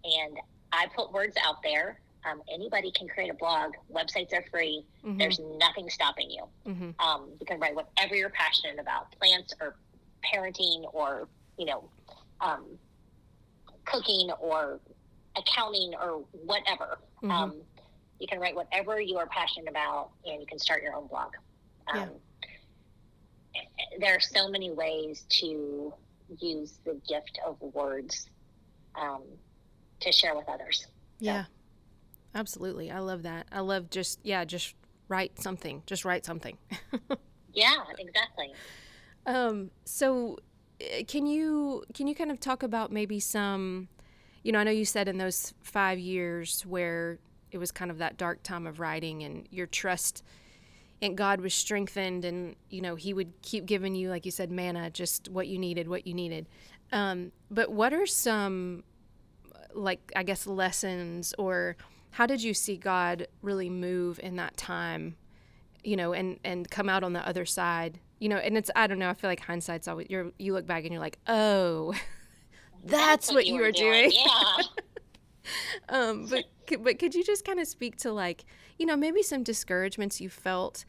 Speaker 2: and I put words out there. Um, anybody can create a blog. Websites are free.
Speaker 1: Mhm.
Speaker 2: There's nothing stopping you.
Speaker 1: Mhm.
Speaker 2: Um, you can write whatever you're passionate about plants or parenting or, you know, um, cooking or accounting or whatever.
Speaker 1: Mhm.
Speaker 2: Um, you can write whatever you are passionate about and you can start your own blog. Um, There are so many ways to use the gift of words um, to share with others.
Speaker 1: Yeah, absolutely. I love that. I love just yeah, just write something. Just write something.
Speaker 2: yeah, exactly.
Speaker 1: Um, so eh, can you can you kind of talk about maybe some you know, I know you said in those 5 years where it was kind of that dark time of writing and your trust in God was strengthened and you know, he would keep giving you like you said manna, just what you needed, what you needed. Um, but what are some like I guess lessons or how did you see God really move in that time, you know, and and come out on the other side? You know, and it's I don't know. I feel like hindsight's always you you look back and you're like, oh, that's, that's what, what, you were, were doing.
Speaker 2: doing. Yeah.
Speaker 1: um, but but could you just kind of speak to like you know maybe some discouragements you felt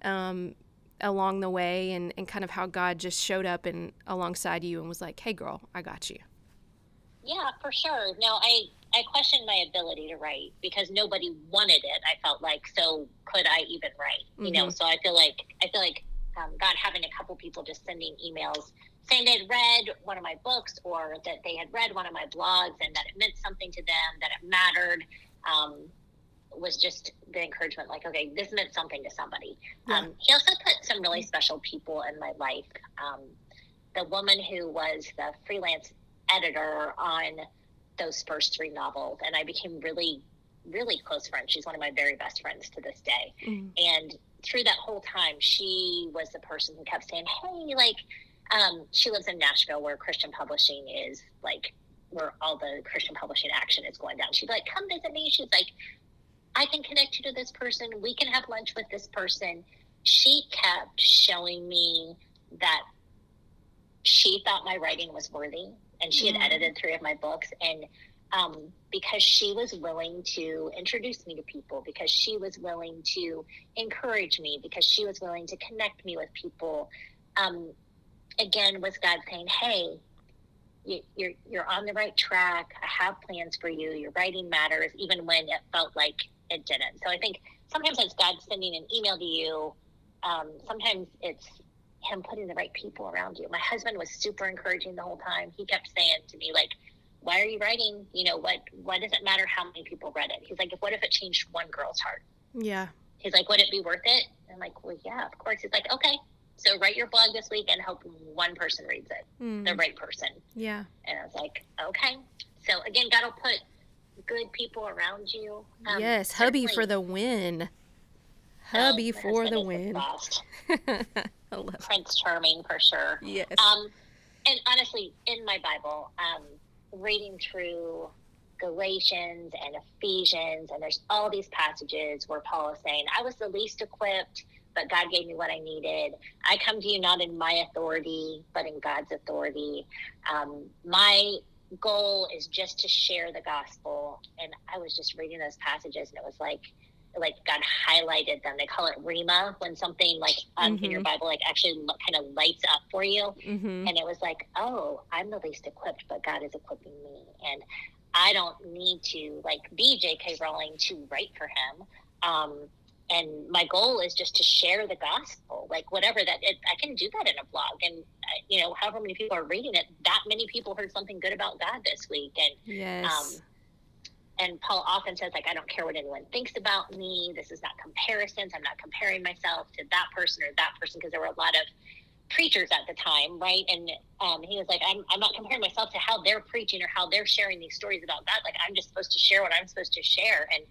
Speaker 1: um, along the way and, and kind of how God just showed up and alongside you and was like, hey girl, I got you.
Speaker 2: Yeah, for sure. No, I I questioned my ability to write because nobody wanted it. I felt like so could I even write? You mm-hmm. know, so I feel like I feel like um, God having a couple people just sending emails saying they'd read one of my books or that they had read one of my blogs and that it meant something to them, that it mattered, um, was just the encouragement. Like, okay, this meant something to somebody. Yeah. Um, he also put some really special people in my life. Um, the woman who was the freelance editor on those first three novels, and I became really, really close friends. She's one of my very best friends to this day. Mm-hmm. And through that whole time, she was the person who kept saying, "Hey, like." Um, she lives in Nashville, where Christian publishing is like where all the Christian publishing action is going down. She's like, "Come visit me." She's like, "I can connect you to this person. We can have lunch with this person." She kept showing me that she thought my writing was worthy and she had mm-hmm. edited three of my books and um, because she was willing to introduce me to people because she was willing to encourage me because she was willing to connect me with people um, again was god saying hey you, you're you're on the right track. I have plans for you. Your writing matters even when it felt like it didn't. So i think sometimes it's god sending an email to you. Um, sometimes it's him putting the right people around you. My husband was super encouraging the whole time. He kept saying to me, like, why are you writing? You know, what, why does it matter how many people read it? He's like, what if it changed one girl's heart?
Speaker 1: Yeah.
Speaker 2: He's like, would it be worth it? I'm like, well, yeah, of course. He's like, okay, so write your blog this week and hope one person reads it, mm. the right person.
Speaker 1: Yeah.
Speaker 2: And I was like, okay. So again, God will put good people around you.
Speaker 1: Um, yes, hubby for the win. Hubby um, for the win.
Speaker 2: Prince Charming for sure.
Speaker 1: Yes.
Speaker 2: Um, and honestly, in my Bible, um, reading through Galatians and Ephesians, and there's all these passages where Paul is saying, I was the least equipped, but God gave me what I needed. I come to you not in my authority, but in God's authority. Um, my goal is just to share the gospel. And I was just reading those passages, and it was like, like God highlighted them. They call it Rhema when something like um, mm-hmm. in your mm-hmm. Bible like actually kind of lights up for you. Mm-hmm. And it was like, oh, I'm the least equipped, but God is equipping me, and I don't need to like be J.K. Rowling to write for Him. Um, and my goal is just to share the gospel, like whatever that it, I can do that in a blog, and you know, however many people are reading it, that many people heard something good about God this week, and
Speaker 1: yes. Um,
Speaker 2: and Paul often says, like, I don't care what anyone thinks about me. This is not comparisons. I'm not comparing myself to that person or that person because there were a lot of preachers at the time, right? And um, he was like, I'm, I'm not comparing myself to how they're preaching or how they're sharing these stories about God. Like, I'm just supposed to share what I'm supposed to share. And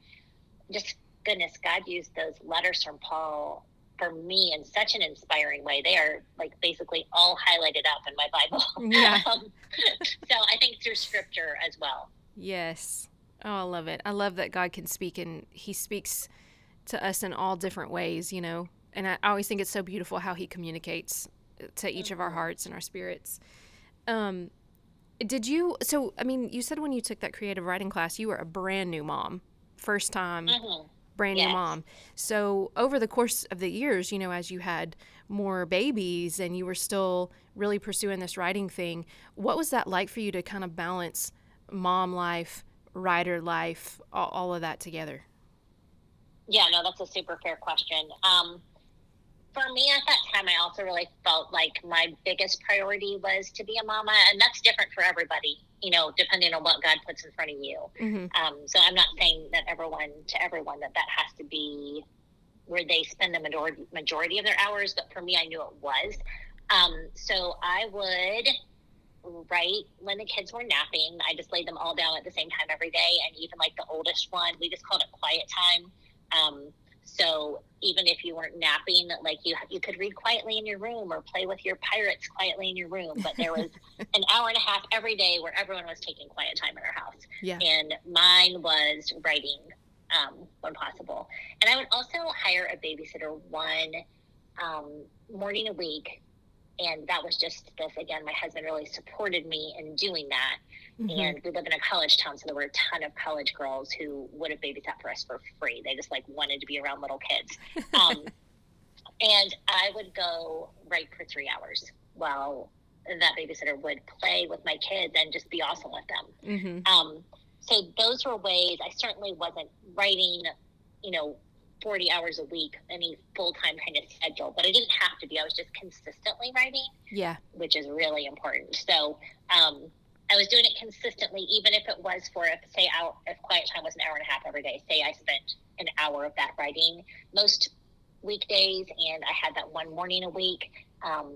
Speaker 2: just goodness, God used those letters from Paul for me in such an inspiring way. They are like basically all highlighted up in my Bible.
Speaker 1: Yeah.
Speaker 2: um, so I think through scripture as well.
Speaker 1: Yes. Oh, I love it. I love that God can speak and He speaks to us in all different ways, you know. And I always think it's so beautiful how He communicates to each of our mm-hmm. hearts and our spirits. Um, did you? So, I mean, you said when you took that creative writing class, you were a brand new mom, first time, mm-hmm. brand yes. new mom. So, over the course of the years, you know, as you had more babies and you were still really pursuing this writing thing, what was that like for you to kind of balance mom life? Writer life, all, all of that together?
Speaker 2: Yeah, no, that's a super fair question. Um, for me at that time, I also really felt like my biggest priority was to be a mama, and that's different for everybody, you know, depending on what God puts in front of you.
Speaker 1: Mm-hmm.
Speaker 2: Um, so I'm not saying that everyone to everyone that that has to be where they spend the majority majority of their hours, but for me, I knew it was. Um, so I would write when the kids were napping. I just laid them all down at the same time every day, and even like the oldest one, we just called it quiet time. Um, so even if you weren't napping, like you you could read quietly in your room or play with your pirates quietly in your room. But there was an hour and a half every day where everyone was taking quiet time in our house.
Speaker 1: Yeah.
Speaker 2: And mine was writing um, when possible. And I would also hire a babysitter one um, morning a week. And that was just this again, my husband really supported me in doing that.
Speaker 1: Mhm.
Speaker 2: And we live in a college town, so there were a ton of college girls who would have babysat for us for free. They just like wanted to be around little kids. Um, and I would go write for three hours while that babysitter would play with my kids and just be awesome with them.
Speaker 1: Mhm.
Speaker 2: Um, so those were ways I certainly wasn't writing, you know, 40 hours a week, any full time kind of schedule, but I didn't have to be. I was just consistently writing
Speaker 1: Yeah.
Speaker 2: which is really important. So um, I was doing it consistently, even if it was for, if, say, out if quiet time was an hour and a half every day. Say I spent an hour of that writing most weekdays, and I had that one morning a week. Um,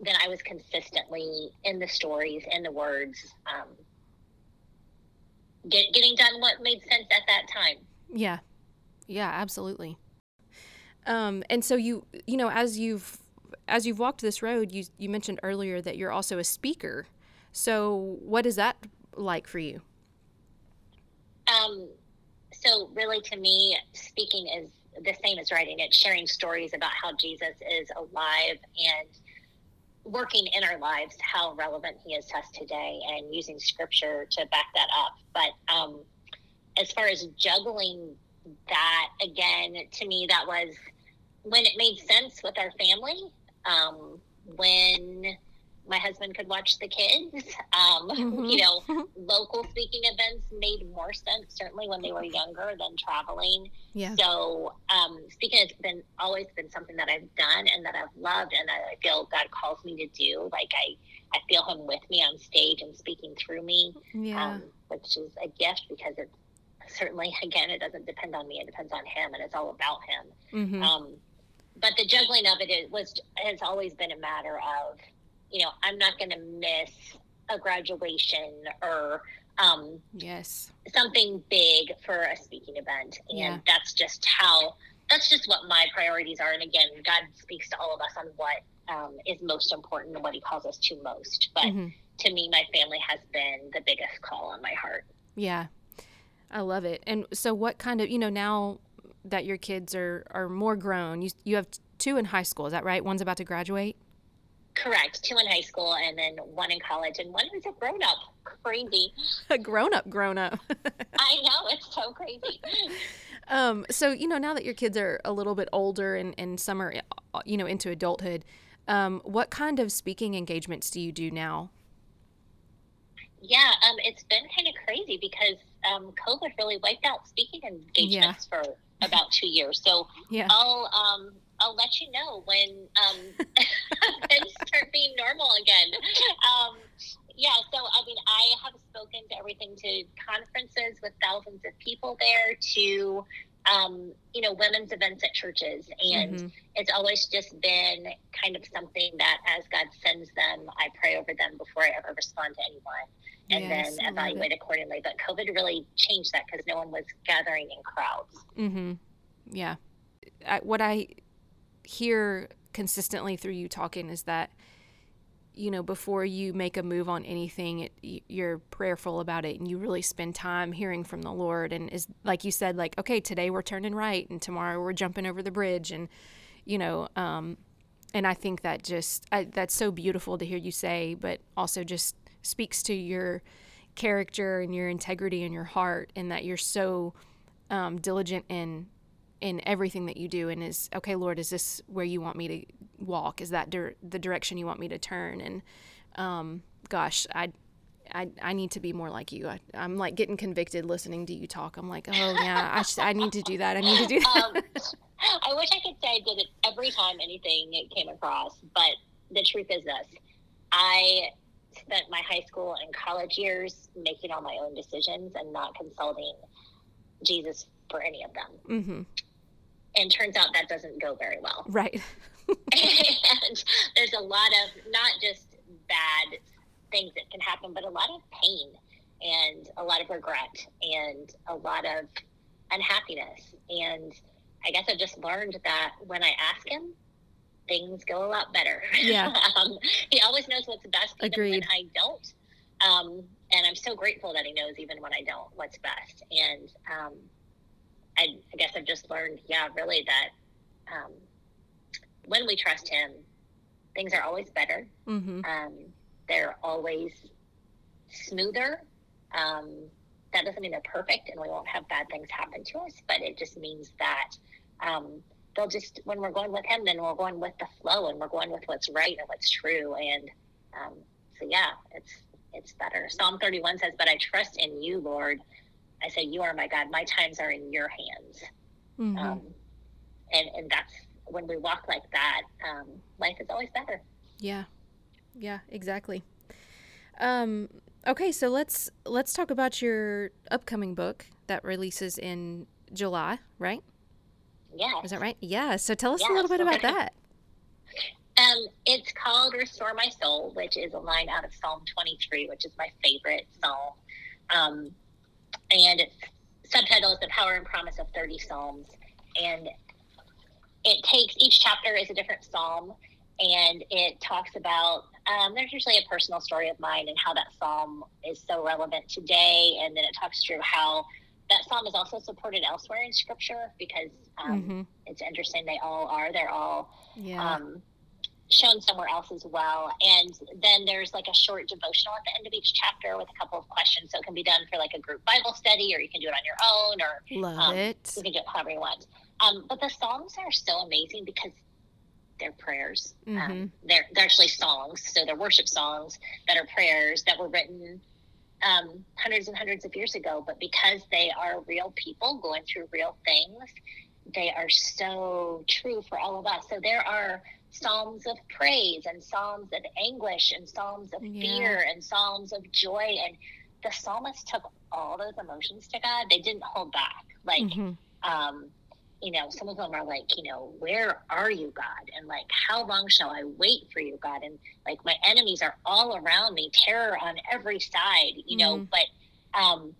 Speaker 2: then I was consistently in the stories, in the words, um, get, getting done what made sense at that time.
Speaker 1: Yeah. Yeah, absolutely. Um, and so you you know, as you've as you've walked this road, you you mentioned earlier that you're also a speaker. So what is that like for you?
Speaker 2: Um, so really to me, speaking is the same as writing. It's sharing stories about how Jesus is alive and working in our lives, how relevant he is to us today, and using scripture to back that up. But um, as far as juggling that, again, to me, that was when it made sense with our family, um, when my husband could watch the kids. Um,
Speaker 1: Mhm.
Speaker 2: You know, local speaking events made more sense, certainly when they were younger than traveling.
Speaker 1: Yeah.
Speaker 2: So, um, speaking has been always been something that I've done and that I've loved, and that I feel God calls me to do. Like I, I feel Him with me on stage and speaking through me,
Speaker 1: Yeah.
Speaker 2: um, which is a gift because it's certainly again it doesn't depend on me; it depends on Him, and it's all about Him.
Speaker 1: Mhm.
Speaker 2: Um, but the juggling of it is, was has always been a matter of, you know, I'm not going to miss a graduation or um,
Speaker 1: yes.
Speaker 2: something big for a speaking event, and
Speaker 1: Yeah.
Speaker 2: that's just how that's just what my priorities are. And again, God speaks to all of us on what um, is most important and what He calls us to most. But
Speaker 1: Mhm.
Speaker 2: to me, my family has been the biggest call on my heart.
Speaker 1: Yeah. I love it. And so what kind of, you know, now that your kids are are more grown, you you have two in high school, is that right? One's about to graduate?
Speaker 2: Correct. Two in high school, and then one in college, and one who's a grown up. Crazy.
Speaker 1: A grown up, grown up.
Speaker 2: I know it's so crazy.
Speaker 1: Um, so you know, now that your kids are a little bit older and, and some are, you know, into adulthood, um, what kind of speaking engagements do you do now?
Speaker 2: Yeah, um, it's been kind of crazy because um, COVID really wiped out speaking engagements for about two years. So
Speaker 1: Yeah.
Speaker 2: I'll um, I'll let you know when um, things start being normal again. Um, yeah, so I mean, I have spoken to everything to conferences with thousands of people there to um, you know women's events at churches, and
Speaker 1: Mhm.
Speaker 2: it's always just been kind of something that as God sends them, I pray over them before I ever respond to anyone and
Speaker 1: Yes,
Speaker 2: then evaluate accordingly. But COVID really changed that because no one was gathering in crowds.
Speaker 1: Mm-hmm. Yeah. I, what I hear consistently through you talking is that, you know, before you make a move on anything, it, you're prayerful about it and you really spend time hearing from the Lord. And is like you said, like, okay, today we're turning right and tomorrow we're jumping over the bridge. And, you know, um, and I think that just, I, that's so beautiful to hear you say, but also just speaks to your character and your integrity and your heart and that you're so um, diligent in in everything that you do and is okay lord is this where you want me to walk? Is that dir- the direction you want me to turn? And um, gosh I, I i need to be more like you. I, i'm like getting convicted listening to you talk. I'm like oh yeah i, sh- I need to do that. I need to do that.
Speaker 2: Um, I wish I could say I did it every time anything came across, but the truth is this: I spent my high school and college years making all my own decisions and not consulting Jesus for any of them.
Speaker 1: Mm-hmm.
Speaker 2: And turns out that doesn't go very well.
Speaker 1: Right.
Speaker 2: and there's a lot of not just bad things that can happen, but a lot of pain and a lot of regret and a lot of unhappiness. And I guess I just learned that when I ask him, things go a lot better.
Speaker 1: Yeah.
Speaker 2: um, he always knows what's best, even
Speaker 1: Agreed.
Speaker 2: when I don't. Um, and I'm so grateful that he knows even when I don't what's best. And um, I, I guess I've just learned, yeah, really that um, when we trust him, things are always better.
Speaker 1: Mm-hmm.
Speaker 2: Um, they're always smoother. Um, that doesn't mean they're perfect and we won't have bad things happen to us, but it just means that um, they'll just, when we're going with Him, then we're going with the flow and we're going with what's right and what's true. And um, so, yeah, it's it's better. Psalm 31 says, But I trust in you, Lord. I say, You are my God. My times are in your hands.
Speaker 1: Mm-hmm.
Speaker 2: Um, and, and that's when we walk like that, um, life is always better.
Speaker 1: Yeah. Yeah, exactly. Um okay, so let's let's talk about your upcoming book that releases in July, right?
Speaker 2: Yeah.
Speaker 1: Is that right? Yeah. So tell us a little bit about that.
Speaker 2: Um, it's called Restore My Soul, which is a line out of Psalm 23, which is my favorite psalm. Um, and its subtitle is The Power and Promise of 30 Psalms. And it takes each chapter is a different psalm, and it talks about um, there's usually a personal story of mine and how that psalm is so relevant today. And then it talks through how that psalm is also supported elsewhere in scripture because um,
Speaker 1: Mhm.
Speaker 2: it's interesting. They all are. They're all
Speaker 1: Yeah.
Speaker 2: um, shown somewhere else as well. And then there's like a short devotional at the end of each chapter with a couple of questions. So it can be done for like a group Bible study, or you can do it on your own, or
Speaker 1: Love
Speaker 2: um,
Speaker 1: it.
Speaker 2: you can do it however you want. Um, but the Psalms are so amazing because they're prayers.
Speaker 1: Mhm.
Speaker 2: Um, they're, they're actually songs. So they're worship songs that are prayers that were written um, hundreds and hundreds of years ago. But because they are real people going through real things, they are so true for all of us. So there are psalms of praise and psalms of anguish and psalms of
Speaker 1: Yeah.
Speaker 2: fear and psalms of joy. And the psalmist took all those emotions to God. They didn't hold back. Like,
Speaker 1: Mhm.
Speaker 2: um, you know, some of them are like, you know, where are you, God? And like, how long shall I wait for you, God? And like, my enemies are all around me, terror on every side, you know,
Speaker 1: Mhm.
Speaker 2: but, um,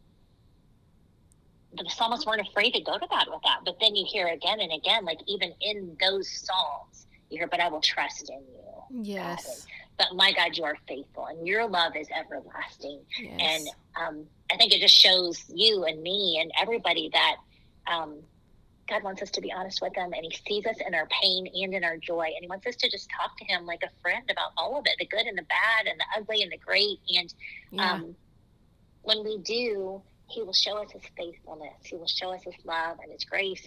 Speaker 2: the psalmists weren't afraid to go to God with that. But then you hear again and again, like even in those psalms, hear, but I will trust in you.
Speaker 1: Yes.
Speaker 2: But my God, you are faithful and your love is everlasting.
Speaker 1: Yes.
Speaker 2: And um, I think it just shows you and me and everybody that um, God wants us to be honest with Him, and He sees us in our pain and in our joy, and He wants us to just talk to Him like a friend about all of it the good and the bad, and the ugly and the great. And
Speaker 1: yeah.
Speaker 2: um, when we do, He will show us His faithfulness, He will show us His love and His grace.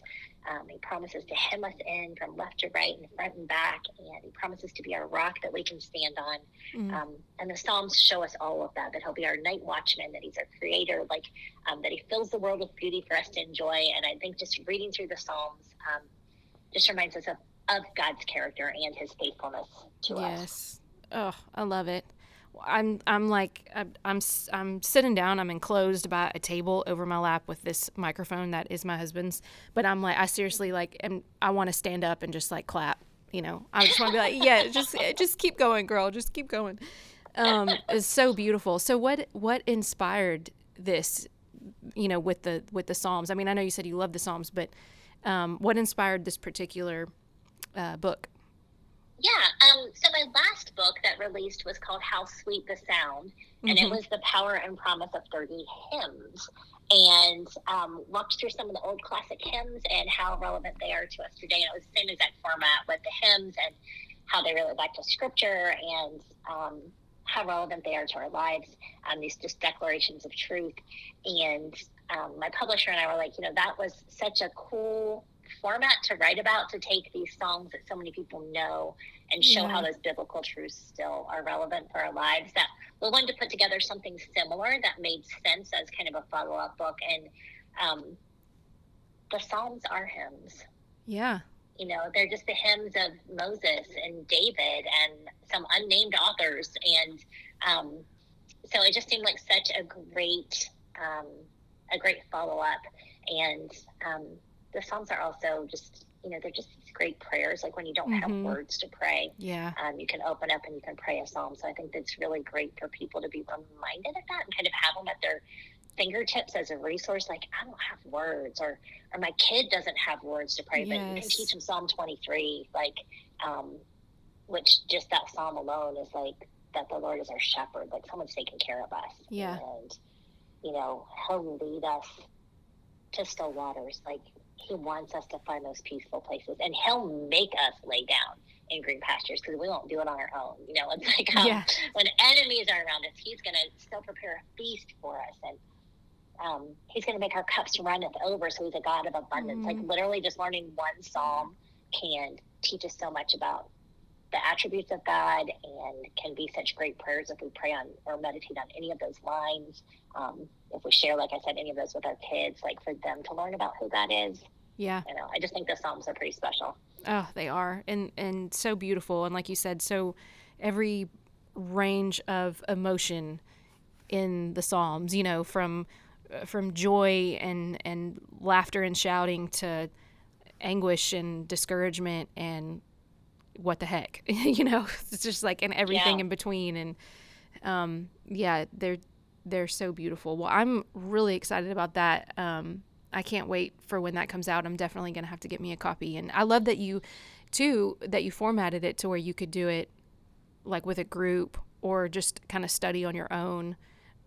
Speaker 2: Um, he promises to hem us in from left to right and front and back, and He promises to be our rock that we can stand on.
Speaker 1: Mm.
Speaker 2: Um, and the Psalms show us all of that, that he'll be our night watchman, that he's our creator, like um, that he fills the world with beauty for us to enjoy. And I think just reading through the Psalms um, just reminds us of, of God's character and his faithfulness to us.
Speaker 1: Yes. Oh, I love it. I'm I'm like I'm I'm s- I'm sitting down. I'm enclosed by a table over my lap with this microphone that is my husband's. But I'm like I seriously like am I want to stand up and just like clap. You know, I just want to be like, yeah, just just keep going, girl. Just keep going. Um, it's so beautiful. So what what inspired this? You know, with the with the Psalms. I mean, I know you said you love the Psalms, but um, what inspired this particular uh, book?
Speaker 2: Yeah. Um, so my last book that released was called How Sweet the Sound, and it
Speaker 1: Mhm.
Speaker 2: was the power and promise of 30 hymns. And um, walked through some of the old classic hymns and how relevant they are to us today. And it was the same exact format with the hymns and how they relate back to scripture and um, how relevant they are to our lives. Um, these just declarations of truth. And um, my publisher and I were like, you know, that was such a cool format to write about to take these songs that so many people know and show
Speaker 1: Yeah.
Speaker 2: how those biblical truths still are relevant for our lives that we wanted to put together something similar that made sense as kind of a follow-up book and um, the psalms are hymns
Speaker 1: Yeah.
Speaker 2: You know, they're just the hymns of Moses and David and some unnamed authors. And um, so it just seemed like such a great, um, a great follow up. And um, the Psalms are also just, you know, they're just these great prayers. Like when you don't
Speaker 1: Mhm.
Speaker 2: have words to pray,
Speaker 1: Yeah.
Speaker 2: um, you can open up and you can pray a psalm. So I think that's really great for people to be reminded of that and kind of have them at their fingertips as a resource. Like I don't have words, or or my kid doesn't have words to pray, but you can teach them Psalm 23, like um, which just that psalm alone is like that the Lord is our shepherd, like someone's taking care of us.
Speaker 1: Yeah.
Speaker 2: and you know He'll lead us to still waters, like. He wants us to find those peaceful places, and he'll make us lay down in green pastures because we won't do it on our own. You know, it's like um,
Speaker 1: Yeah.
Speaker 2: when enemies are around us, he's going to still prepare a feast for us, and um, he's going to make our cups runneth over. So he's a God of abundance. Like
Speaker 1: Mhm.
Speaker 2: literally, just learning one psalm can teach us so much about the attributes of God, and can be such great prayers if we pray on or meditate on any of those lines. Um, if we share, like I said, any of those with our kids, like for them to learn about who God is.
Speaker 1: Yeah.
Speaker 2: You know, I just think the psalms are pretty special.
Speaker 1: Oh, they are, and and so beautiful, and like you said, so every range of emotion in the Psalms, you know, from uh, from joy and and laughter and shouting to anguish and discouragement and what the heck, you know, it's just like and everything
Speaker 2: Yeah.
Speaker 1: in between, and um, yeah, they're they're so beautiful. Well, I'm really excited about that. Um, I can't wait for when that comes out. I'm definitely gonna have to get me a copy, and I love that you, too, that you formatted it to where you could do it like with a group or just kind of study on your own.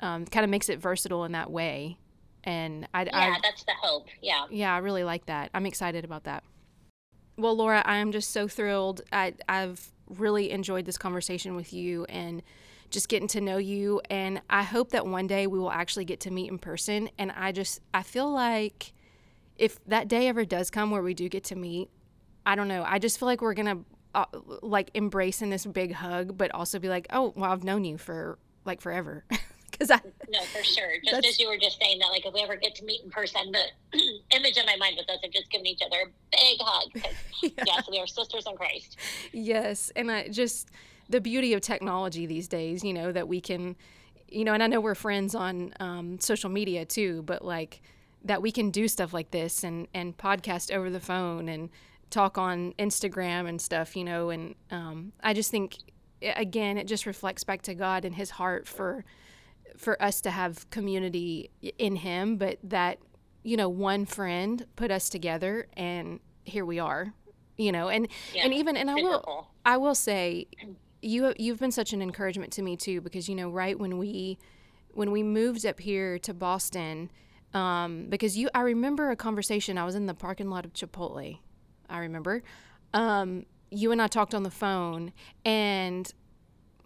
Speaker 1: Um, kind of makes it versatile in that way, and I,
Speaker 2: Yeah,
Speaker 1: I
Speaker 2: that's the hope. Yeah.
Speaker 1: yeah, I really like that. I'm excited about that. Well, Laura, I am just so thrilled. I, I've really enjoyed this conversation with you and just getting to know you. And I hope that one day we will actually get to meet in person. And I just, I feel like if that day ever does come where we do get to meet, I don't know. I just feel like we're going to uh, like embrace in this big hug, but also be like, oh, well, I've known you for like forever. Because I,
Speaker 2: No, for sure. Just as you were just saying that, like if we ever get to meet in person, the image in my mind was us of just giving each other a big hug. 'cause, Yes, we are sisters in Christ.
Speaker 1: Yes, and I just the beauty of technology these days, you know, that we can, you know, and I know we're friends on um, social media too, but like that we can do stuff like this and and podcast over the phone and talk on Instagram and stuff, you know, and um, I just think again it just reflects back to God and His heart for for us to have community in Him, but that you know one friend put us together and here we are, you know, and
Speaker 2: Yeah,
Speaker 1: and even and I will. I will say you you've been such an encouragement to me too because you know right when we when we moved up here to Boston um, because you I remember a conversation I was in the parking lot of Chipotle I remember um, you and I talked on the phone and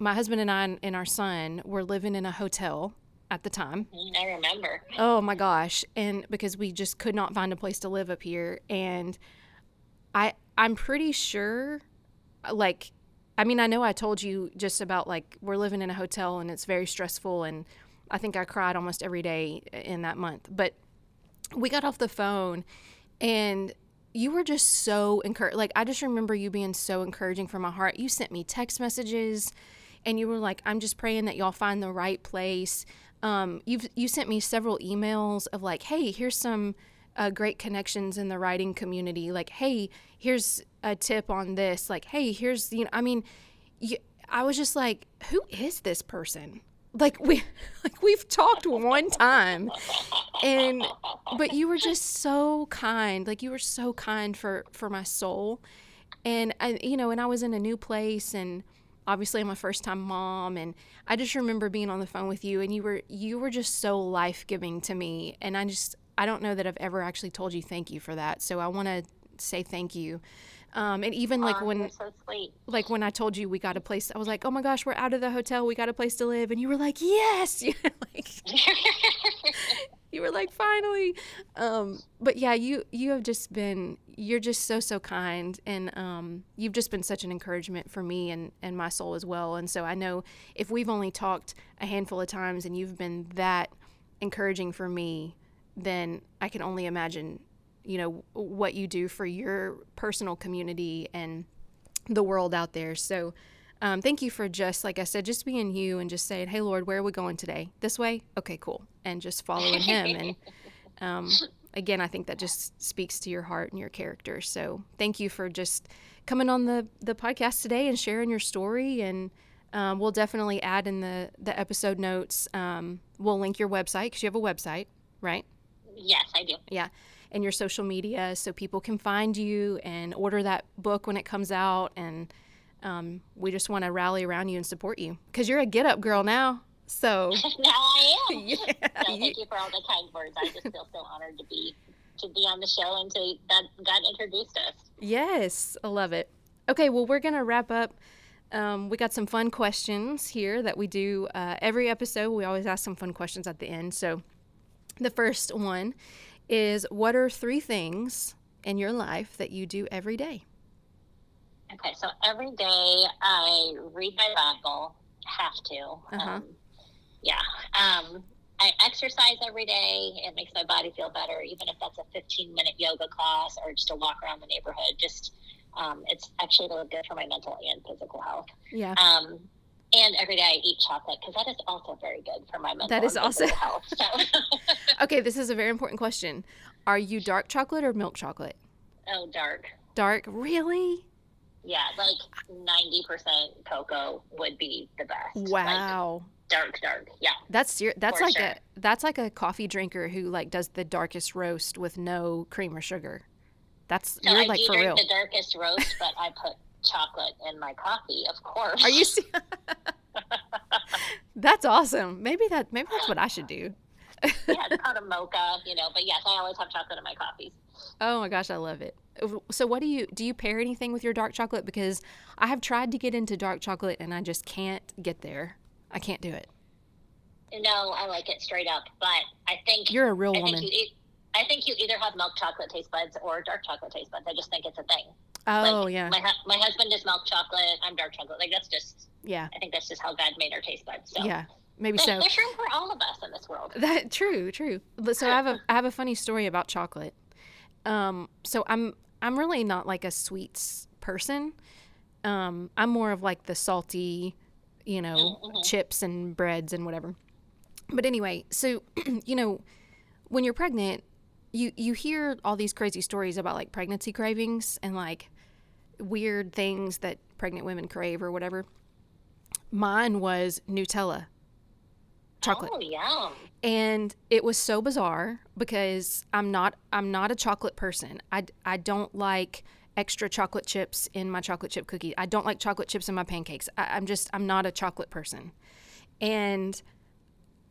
Speaker 1: my husband and I and our son were living in a hotel at the time
Speaker 2: I remember.
Speaker 1: Oh my gosh. And because we just could not find a place to live up here and I I'm pretty sure like I mean I know I told you just about like we're living in a hotel and it's very stressful and I think I cried almost every day in that month. But we got off the phone and you were just so encouraged. Like, I just remember you being so encouraging from my heart. You sent me text messages and you were like, I'm just praying that y'all find the right place. Um, you've, you sent me several emails of like, hey, here's some uh, great connections in the writing community. Like, hey, here's a tip on this. Like, hey, here's, you know, I mean, you, I was just like, who is this person? Like we, like we've talked one time, and but you were just so kind like you were so kind for for my soul and I, you know and i was in a new place and obviously i'm a first time mom and i just remember being on the phone with you and you were you were just so life-giving to me and i just i don't know that i've ever actually told you thank you for that so i want to say thank you um, and even like when
Speaker 2: so
Speaker 1: like when I told you we got a place, I was like, "Oh my gosh, we're out of the hotel. We got a place to live." And you were like, "Yes!" You know, like you were like, "Finally." Um, but yeah, you you have just been you're just so so kind, and um, you've just been such an encouragement for me and and my soul as well. And so I know if we've only talked a handful of times, and you've been that encouraging for me, then I can only imagine you know what you do for your personal community and the world out there. So um, thank you for just like I said, just being you and just saying, "Hey Lord, where are we going today? This way? Okay, cool," and just following Him. And um, again, I think that just speaks to your heart and your character. So thank you for just coming on the the podcast today and sharing your story and. Um, we'll definitely add in the, the episode notes. Um, we'll link your website because you have a website, right?
Speaker 2: Yes, I do.
Speaker 1: Yeah. And your social media so people can find you and order that book when it comes out. And um, we just want to rally around you and support you because you're a get up girl now. So
Speaker 2: now I am.
Speaker 1: Yeah,
Speaker 2: so thank you for all the kind words. I just feel so honored to be to be on the show and to that God introduced us.
Speaker 1: Yes, I love it. Okay, well, we're going to wrap up. Um, we got some fun questions here that we do uh, every episode. We always ask some fun questions at the end. So, the first one is What are three things in your life that you do every day?
Speaker 2: Okay, so every day I read my Bible. Have to.
Speaker 1: Uh-huh.
Speaker 2: Um, yeah. Um, I exercise every day. It makes my body feel better, even if that's a 15 minute yoga class or just a walk around the neighborhood. Just um, it's actually really good for my mental and physical health.
Speaker 1: Yeah.
Speaker 2: Um, and every day I eat chocolate because that is also very good for my mental
Speaker 1: That is also-
Speaker 2: health. So,
Speaker 1: Okay, this is a very important question. Are you dark chocolate or milk chocolate?
Speaker 2: oh, dark.
Speaker 1: Dark, really?
Speaker 2: Yeah, like 90% cocoa would be the best. Like,
Speaker 1: Wow.
Speaker 2: dark, dark. Yeah.
Speaker 1: That's ser- that's
Speaker 2: For
Speaker 1: like
Speaker 2: sure.
Speaker 1: a that's like a coffee drinker who like does the darkest roast with no cream or sugar. That's you're
Speaker 2: I
Speaker 1: like
Speaker 2: do
Speaker 1: for
Speaker 2: drink
Speaker 1: real.
Speaker 2: the darkest roast, but I put chocolate in my coffee, of course.
Speaker 1: Are you? se- that's awesome. Maybe that maybe that's what I should do.
Speaker 2: yeah, it's called a mocha, you know. But yes, I always have chocolate in my coffees.
Speaker 1: Oh my gosh, I love it. So what do you do you pair anything with your dark chocolate because I have tried to get into dark chocolate and I just can't get there. I can't do it.
Speaker 2: No, I like it straight up. But I think
Speaker 1: You're a real
Speaker 2: I
Speaker 1: woman.
Speaker 2: you eat. I think you either have milk chocolate taste buds or dark chocolate taste buds. I just think it's a thing.
Speaker 1: Oh
Speaker 2: like,
Speaker 1: yeah.
Speaker 2: My my husband is milk chocolate. I'm dark chocolate. Like that's just.
Speaker 1: Yeah.
Speaker 2: I think that's just how God made our taste buds. So
Speaker 1: Yeah. Maybe
Speaker 2: There's,
Speaker 1: so.
Speaker 2: there's room for all of us in this world.
Speaker 1: That true, true. So I have a I have a funny story about chocolate. Um, so I'm I'm really not like a sweets person. Um, I'm more of like the salty, you know,
Speaker 2: Mhm.
Speaker 1: chips and breads and whatever. But anyway, so you know, when you're pregnant, you you hear all these crazy stories about like pregnancy cravings and like weird things that pregnant women crave or whatever. Mine was Nutella. Chocolate
Speaker 2: Oh, yum.
Speaker 1: and it was so bizarre because I'm not I'm not a chocolate person. I, I don't like extra chocolate chips in my chocolate chip cookie. I don't like chocolate chips in my pancakes. I, I'm just I'm not a chocolate person, and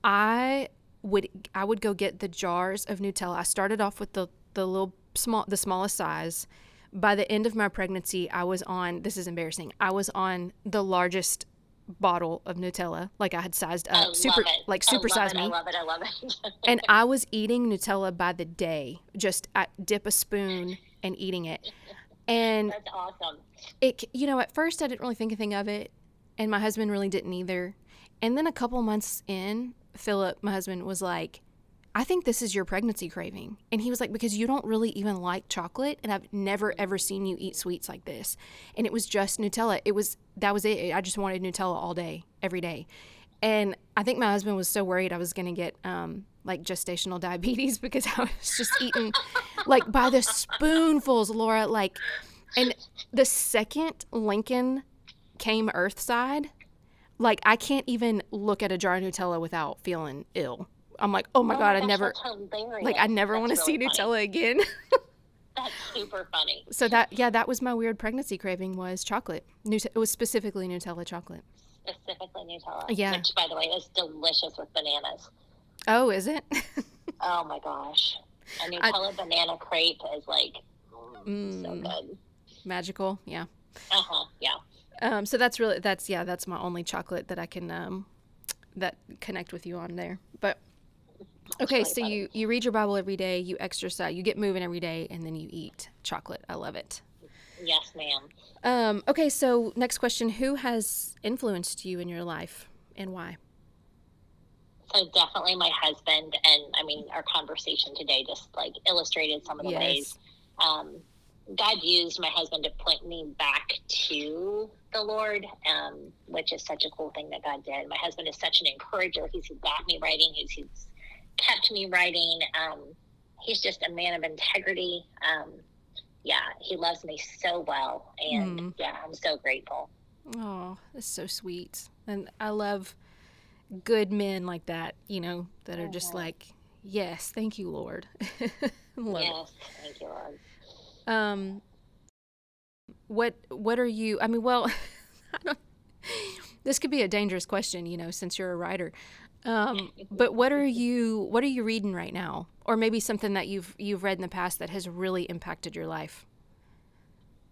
Speaker 1: I would I would go get the jars of Nutella. I started off with the the little small the smallest size. By the end of my pregnancy, I was on this is embarrassing. I was on the largest bottle of Nutella. Like I had sized up, super like super
Speaker 2: love
Speaker 1: size me
Speaker 2: I love it. I love it.
Speaker 1: and I was eating Nutella by the day, just I dip a spoon and eating it. And
Speaker 2: That's awesome.
Speaker 1: it, you know, at first I didn't really think anything of it, and my husband really didn't either. And then a couple months in, Philip, my husband, was like, I think this is your pregnancy craving. And he was like, because you don't really even like chocolate, and I've never ever seen you eat sweets like this. And it was just Nutella. It was, that was it. I just wanted Nutella all day, every day. And I think my husband was so worried I was going to get um, like gestational diabetes because I was just eating like by the spoonfuls, Laura. Like, and the second Lincoln came Earthside, like I can't even look at a jar of Nutella without feeling ill. I'm like, oh my
Speaker 2: Oh
Speaker 1: god, I
Speaker 2: gosh,
Speaker 1: never, like I never want to see
Speaker 2: funny.
Speaker 1: Nutella again.
Speaker 2: That's super funny.
Speaker 1: so that yeah, that was my weird pregnancy craving was chocolate. Nut- it was specifically Nutella chocolate.
Speaker 2: Specifically Nutella.
Speaker 1: Yeah.
Speaker 2: Which, by the way, is delicious with bananas.
Speaker 1: Oh, is it?
Speaker 2: Oh my gosh. A Nutella banana crepe is like so
Speaker 1: Mm,
Speaker 2: good.
Speaker 1: magical, yeah.
Speaker 2: Uh huh. Yeah.
Speaker 1: Um, so that's really that's yeah, that's my only chocolate that I can um, that connect with you on there. But okay, so you you read your Bible every day, you exercise, you get moving every day, and then you eat chocolate. I love it.
Speaker 2: Yes, ma'am.
Speaker 1: Um, okay, so next question: Who has influenced you in your life, and why?
Speaker 2: So definitely my husband, and I mean our conversation today just like illustrated some of the
Speaker 1: Yes.
Speaker 2: ways um, God used my husband to point me back to the Lord, um, which is such a cool thing that God did. My husband is such an encourager. He's got me writing. He's, he's kept me writing. Um, he's just a man of integrity. Um, yeah, he loves me so well, and
Speaker 1: Mm.
Speaker 2: yeah, I'm so grateful.
Speaker 1: Oh, that's so sweet. And I love good men like that, you know, that are just
Speaker 2: Mhm.
Speaker 1: like, yes, thank you, Lord. love it.
Speaker 2: yes, thank you, Lord.
Speaker 1: Um, what what are you? I mean, well, I this could be a dangerous question, you know, since you're a writer. Um, but what are you what are you reading right now, or maybe something that you've you've read in the past that has really impacted your life?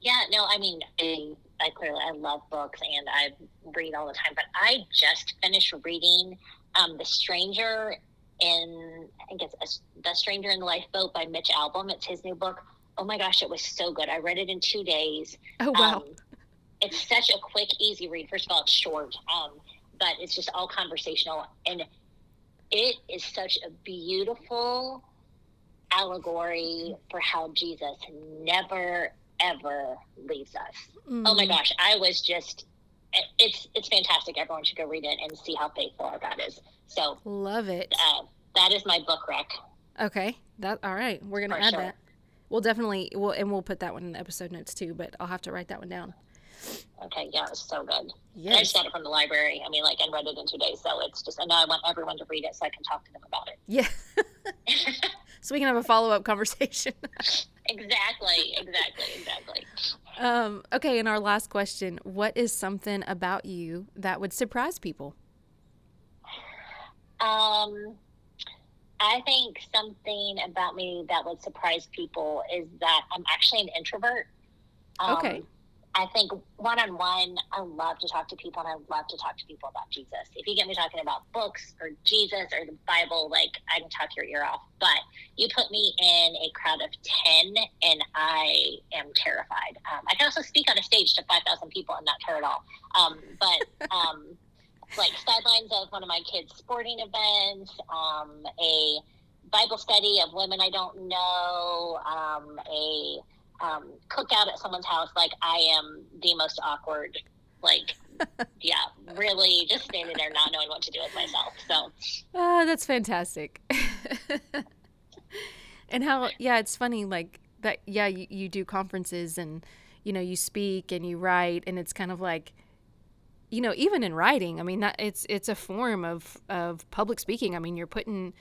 Speaker 2: Yeah, no, I mean, I, I clearly I love books and I read all the time, but I just finished reading um, The Stranger in I think it's a, The Stranger in the Lifeboat by Mitch Albom. It's his new book. Oh my gosh, it was so good. I read it in two days.
Speaker 1: Oh wow,
Speaker 2: Um, it's such a quick, easy read. First of all, it's short, um, but it's just all conversational, and it is such a beautiful allegory for how Jesus never ever leaves us. Oh my
Speaker 1: Mm.
Speaker 2: gosh, I was just. It's it's fantastic. Everyone should go read it and see how faithful our God is. So
Speaker 1: love it.
Speaker 2: uh, that is my book rec.
Speaker 1: Okay, that all right. We're gonna
Speaker 2: For
Speaker 1: add
Speaker 2: sure.
Speaker 1: that. We'll definitely we'll and we'll put that one in the episode notes too. But I'll have to write that one down.
Speaker 2: Okay, yeah, it was so good. And I just got it from the library. I mean, like, and read it in two days. So it's just, and now I want everyone to read it so I can talk to them about it.
Speaker 1: Yeah. so we can have a follow up conversation.
Speaker 2: exactly, exactly, exactly.
Speaker 1: um, okay, and our last question: What is something about you that would surprise people?
Speaker 2: Um, I think something about me that would surprise people is that I'm actually an introvert. Um,
Speaker 1: Okay.
Speaker 2: I think one on one, I love to talk to people and I love to talk to people about Jesus. If you get me talking about books or Jesus or the Bible, like I can talk your ear off. But you put me in a crowd of 10 and I am terrified. Um, I can also speak on a stage to 5,000 people and not care at all. Um, but um, like sidelines of one of my kids' sporting events, um, a Bible study of women I don't know, um, a um, cookout at someone's house. Like I am the most awkward. Like, yeah, really just standing there not knowing what to do with myself. So
Speaker 1: Oh, that's fantastic. and how, yeah, it's funny, like that, yeah, you, you do conferences and, you know, you speak and you write, and it's kind of like, you know, even in writing, I mean, that it's, it's a form of, of public speaking. I mean, you're putting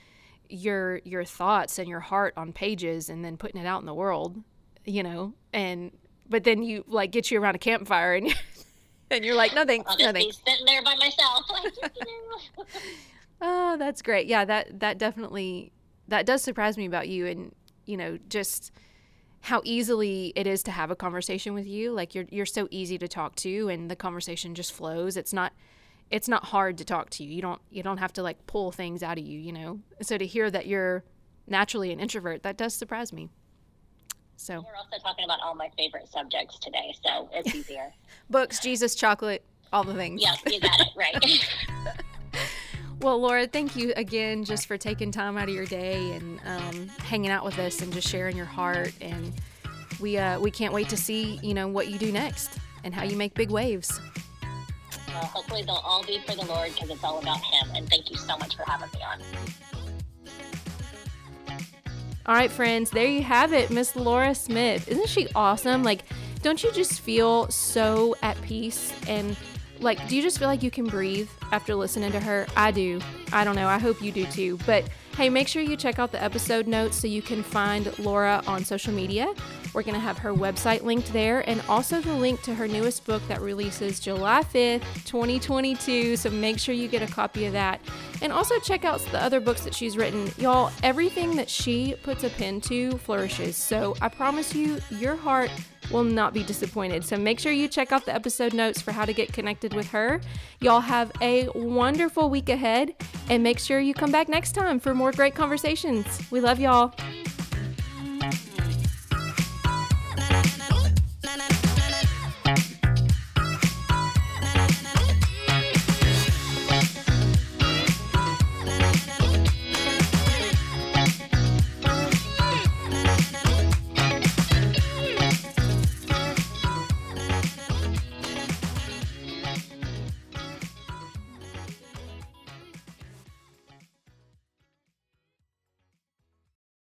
Speaker 1: your, your thoughts and your heart on pages and then putting it out in the world, you know, and, but then you like get you around a campfire and, and you're like, no thanks,
Speaker 2: I'll
Speaker 1: no thanks.
Speaker 2: sitting there by myself. Like.
Speaker 1: Oh, that's great. Yeah, that that definitely that does surprise me about you and you know, just how easily it is to have a conversation with you. Like you're you're so easy to talk to and the conversation just flows. It's not it's not hard to talk to you. You don't you don't have to like pull things out of you, you know. So to hear that you're naturally an introvert, that does surprise me. So,
Speaker 2: We're also talking about all my favorite subjects today, so it's easier.
Speaker 1: books, Jesus, chocolate, all the things.
Speaker 2: yes, you got it right.
Speaker 1: Well, Laura, thank you again just for taking time out of your day and um, hanging out with us and just sharing your heart. And we uh, we can't wait to see you know what you do next and how you make big waves.
Speaker 2: well, hopefully they'll all be for the Lord because it's all about Him. And thank you so much for having me on.
Speaker 1: All right, friends, there you have it, Miss Laura Smith. Isn't she awesome? Like, don't you just feel so at peace and like, do you just feel like you can breathe after listening to her? I do. I don't know. I hope you do too. But hey, make sure you check out the episode notes so you can find Laura on social media. We're going to have her website linked there and also the link to her newest book that releases July 5th, 2022. So make sure you get a copy of that. And also check out the other books that she's written. Y'all, everything that she puts a pen to flourishes. So I promise you, your heart will not be disappointed. So make sure you check out the episode notes for how to get connected with her. Y'all have a wonderful week ahead and make sure you come back next time for more great conversations. We love y'all.